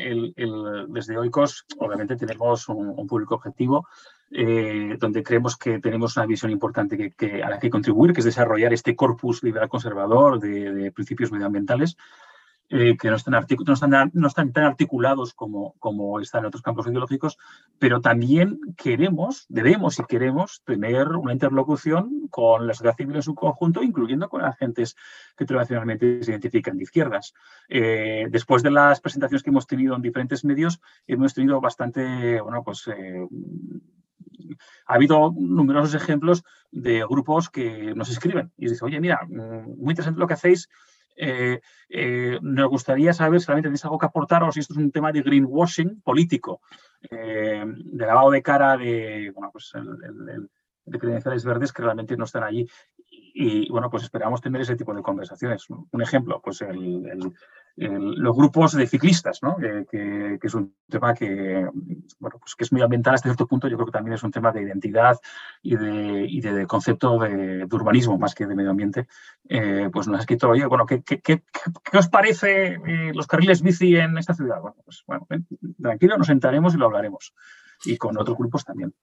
desde Oikos, obviamente tenemos un público objetivo eh, donde creemos que tenemos una visión importante que, a la que contribuir, que es desarrollar este corpus liberal conservador de, principios medioambientales, eh, que no están, no, están, tan articulados como, como están en otros campos ideológicos, pero también queremos, debemos y queremos tener una interlocución con la sociedad civil en su conjunto, incluyendo con agentes que tradicionalmente se identifican de izquierdas. Eh, después de las presentaciones que hemos tenido en diferentes medios, hemos tenido bastante, bueno, pues ha habido numerosos ejemplos de grupos que nos escriben y dicen, oye, mira, mm, muy interesante lo que hacéis. Eh, eh, nos gustaría saber si realmente tenéis algo que aportar o si esto es un tema de greenwashing político, eh, de lavado de cara de, bueno, pues de credenciales verdes que realmente no están allí. Y, bueno, pues esperamos tener ese tipo de conversaciones. Un ejemplo, pues el, los grupos de ciclistas, que, es un tema que, bueno, pues que es muy ambiental hasta cierto punto. Yo creo que también es un tema de identidad y de, y de concepto de, urbanismo más que de medio ambiente. Eh, pues nos ha escrito, oye, bueno, ¿qué, qué, qué, os parece eh, los carriles bici en esta ciudad? Bueno, pues bueno, tranquilo, nos sentaremos y lo hablaremos. Y con otros grupos también.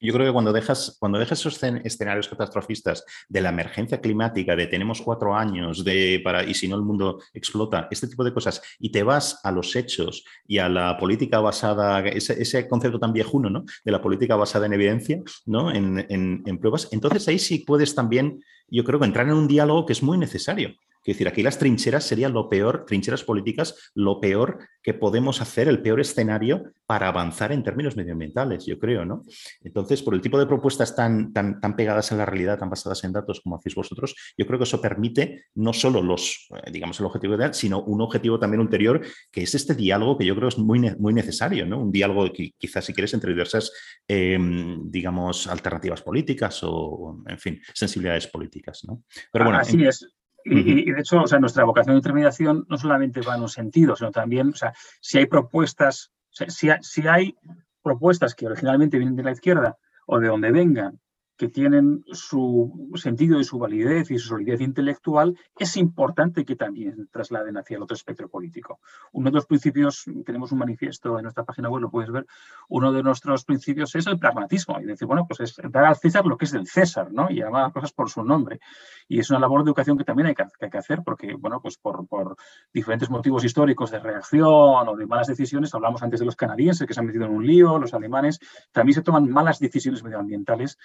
Yo creo que cuando dejas, cuando dejas esos escenarios catastrofistas de la emergencia climática, de tenemos cuatro años de para, y si no el mundo explota, este tipo de cosas, y te vas a los hechos y a la política basada, ese, concepto tan viejuno, ¿no? De la política basada en evidencia, ¿no? En, en pruebas, entonces ahí sí puedes también, yo creo que entrar en un diálogo que es muy necesario es decir, aquí las trincheras serían lo peor, trincheras políticas, lo peor que podemos hacer, el peor escenario para avanzar en términos medioambientales, yo creo, ¿no? Entonces, por el tipo de propuestas tan, tan, tan pegadas a la realidad, tan basadas en datos como hacéis vosotros, yo creo que eso permite no solo los, eh, digamos, el objetivo ideal, sino un objetivo también ulterior, que es este diálogo que yo creo es muy, muy necesario, ¿no? Un diálogo que quizás, si quieres, entre diversas, em, digamos, alternativas políticas o, en fin, sensibilidades políticas, ¿no? Pero bueno, Así es. Y, de hecho, o sea, nuestra vocación de intermediación no solamente va en un sentido, sino también, o sea, si hay propuestas, si, hay propuestas que originalmente vienen de la izquierda o de donde vengan, que tienen su sentido y su validez y su solidez intelectual, es importante que también trasladen hacia el otro espectro político. Uno de los principios, tenemos un manifiesto en nuestra página web, lo puedes ver, uno de nuestros principios es el pragmatismo, y decir, bueno, pues es dar al César lo que es del César, ¿no? Y llamar las cosas por su nombre. Y es una labor de educación que también hay que, hacer, porque, bueno, pues por, por, diferentes motivos históricos de reacción o de malas decisiones, hablamos antes de los canadienses que se han metido en un lío, los alemanes, también se toman malas decisiones medioambientales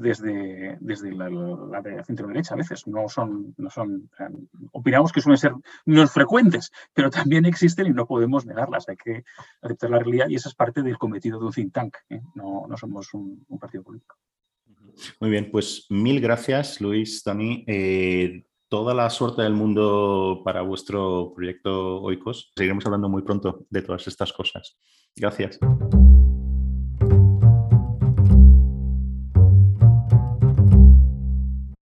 desde, desde la, la, centro-derecha a veces. No son, no son, opinamos que suelen ser no frecuentes, pero también existen y no podemos negarlas. Hay que aceptar la realidad y esa es parte del cometido de un think tank. ¿eh? No, no, somos un, partido político. Muy bien, pues mil gracias, Luis, Tony. Eh, toda la suerte del mundo para vuestro proyecto Oikos. Seguiremos hablando muy pronto de todas estas cosas. Gracias.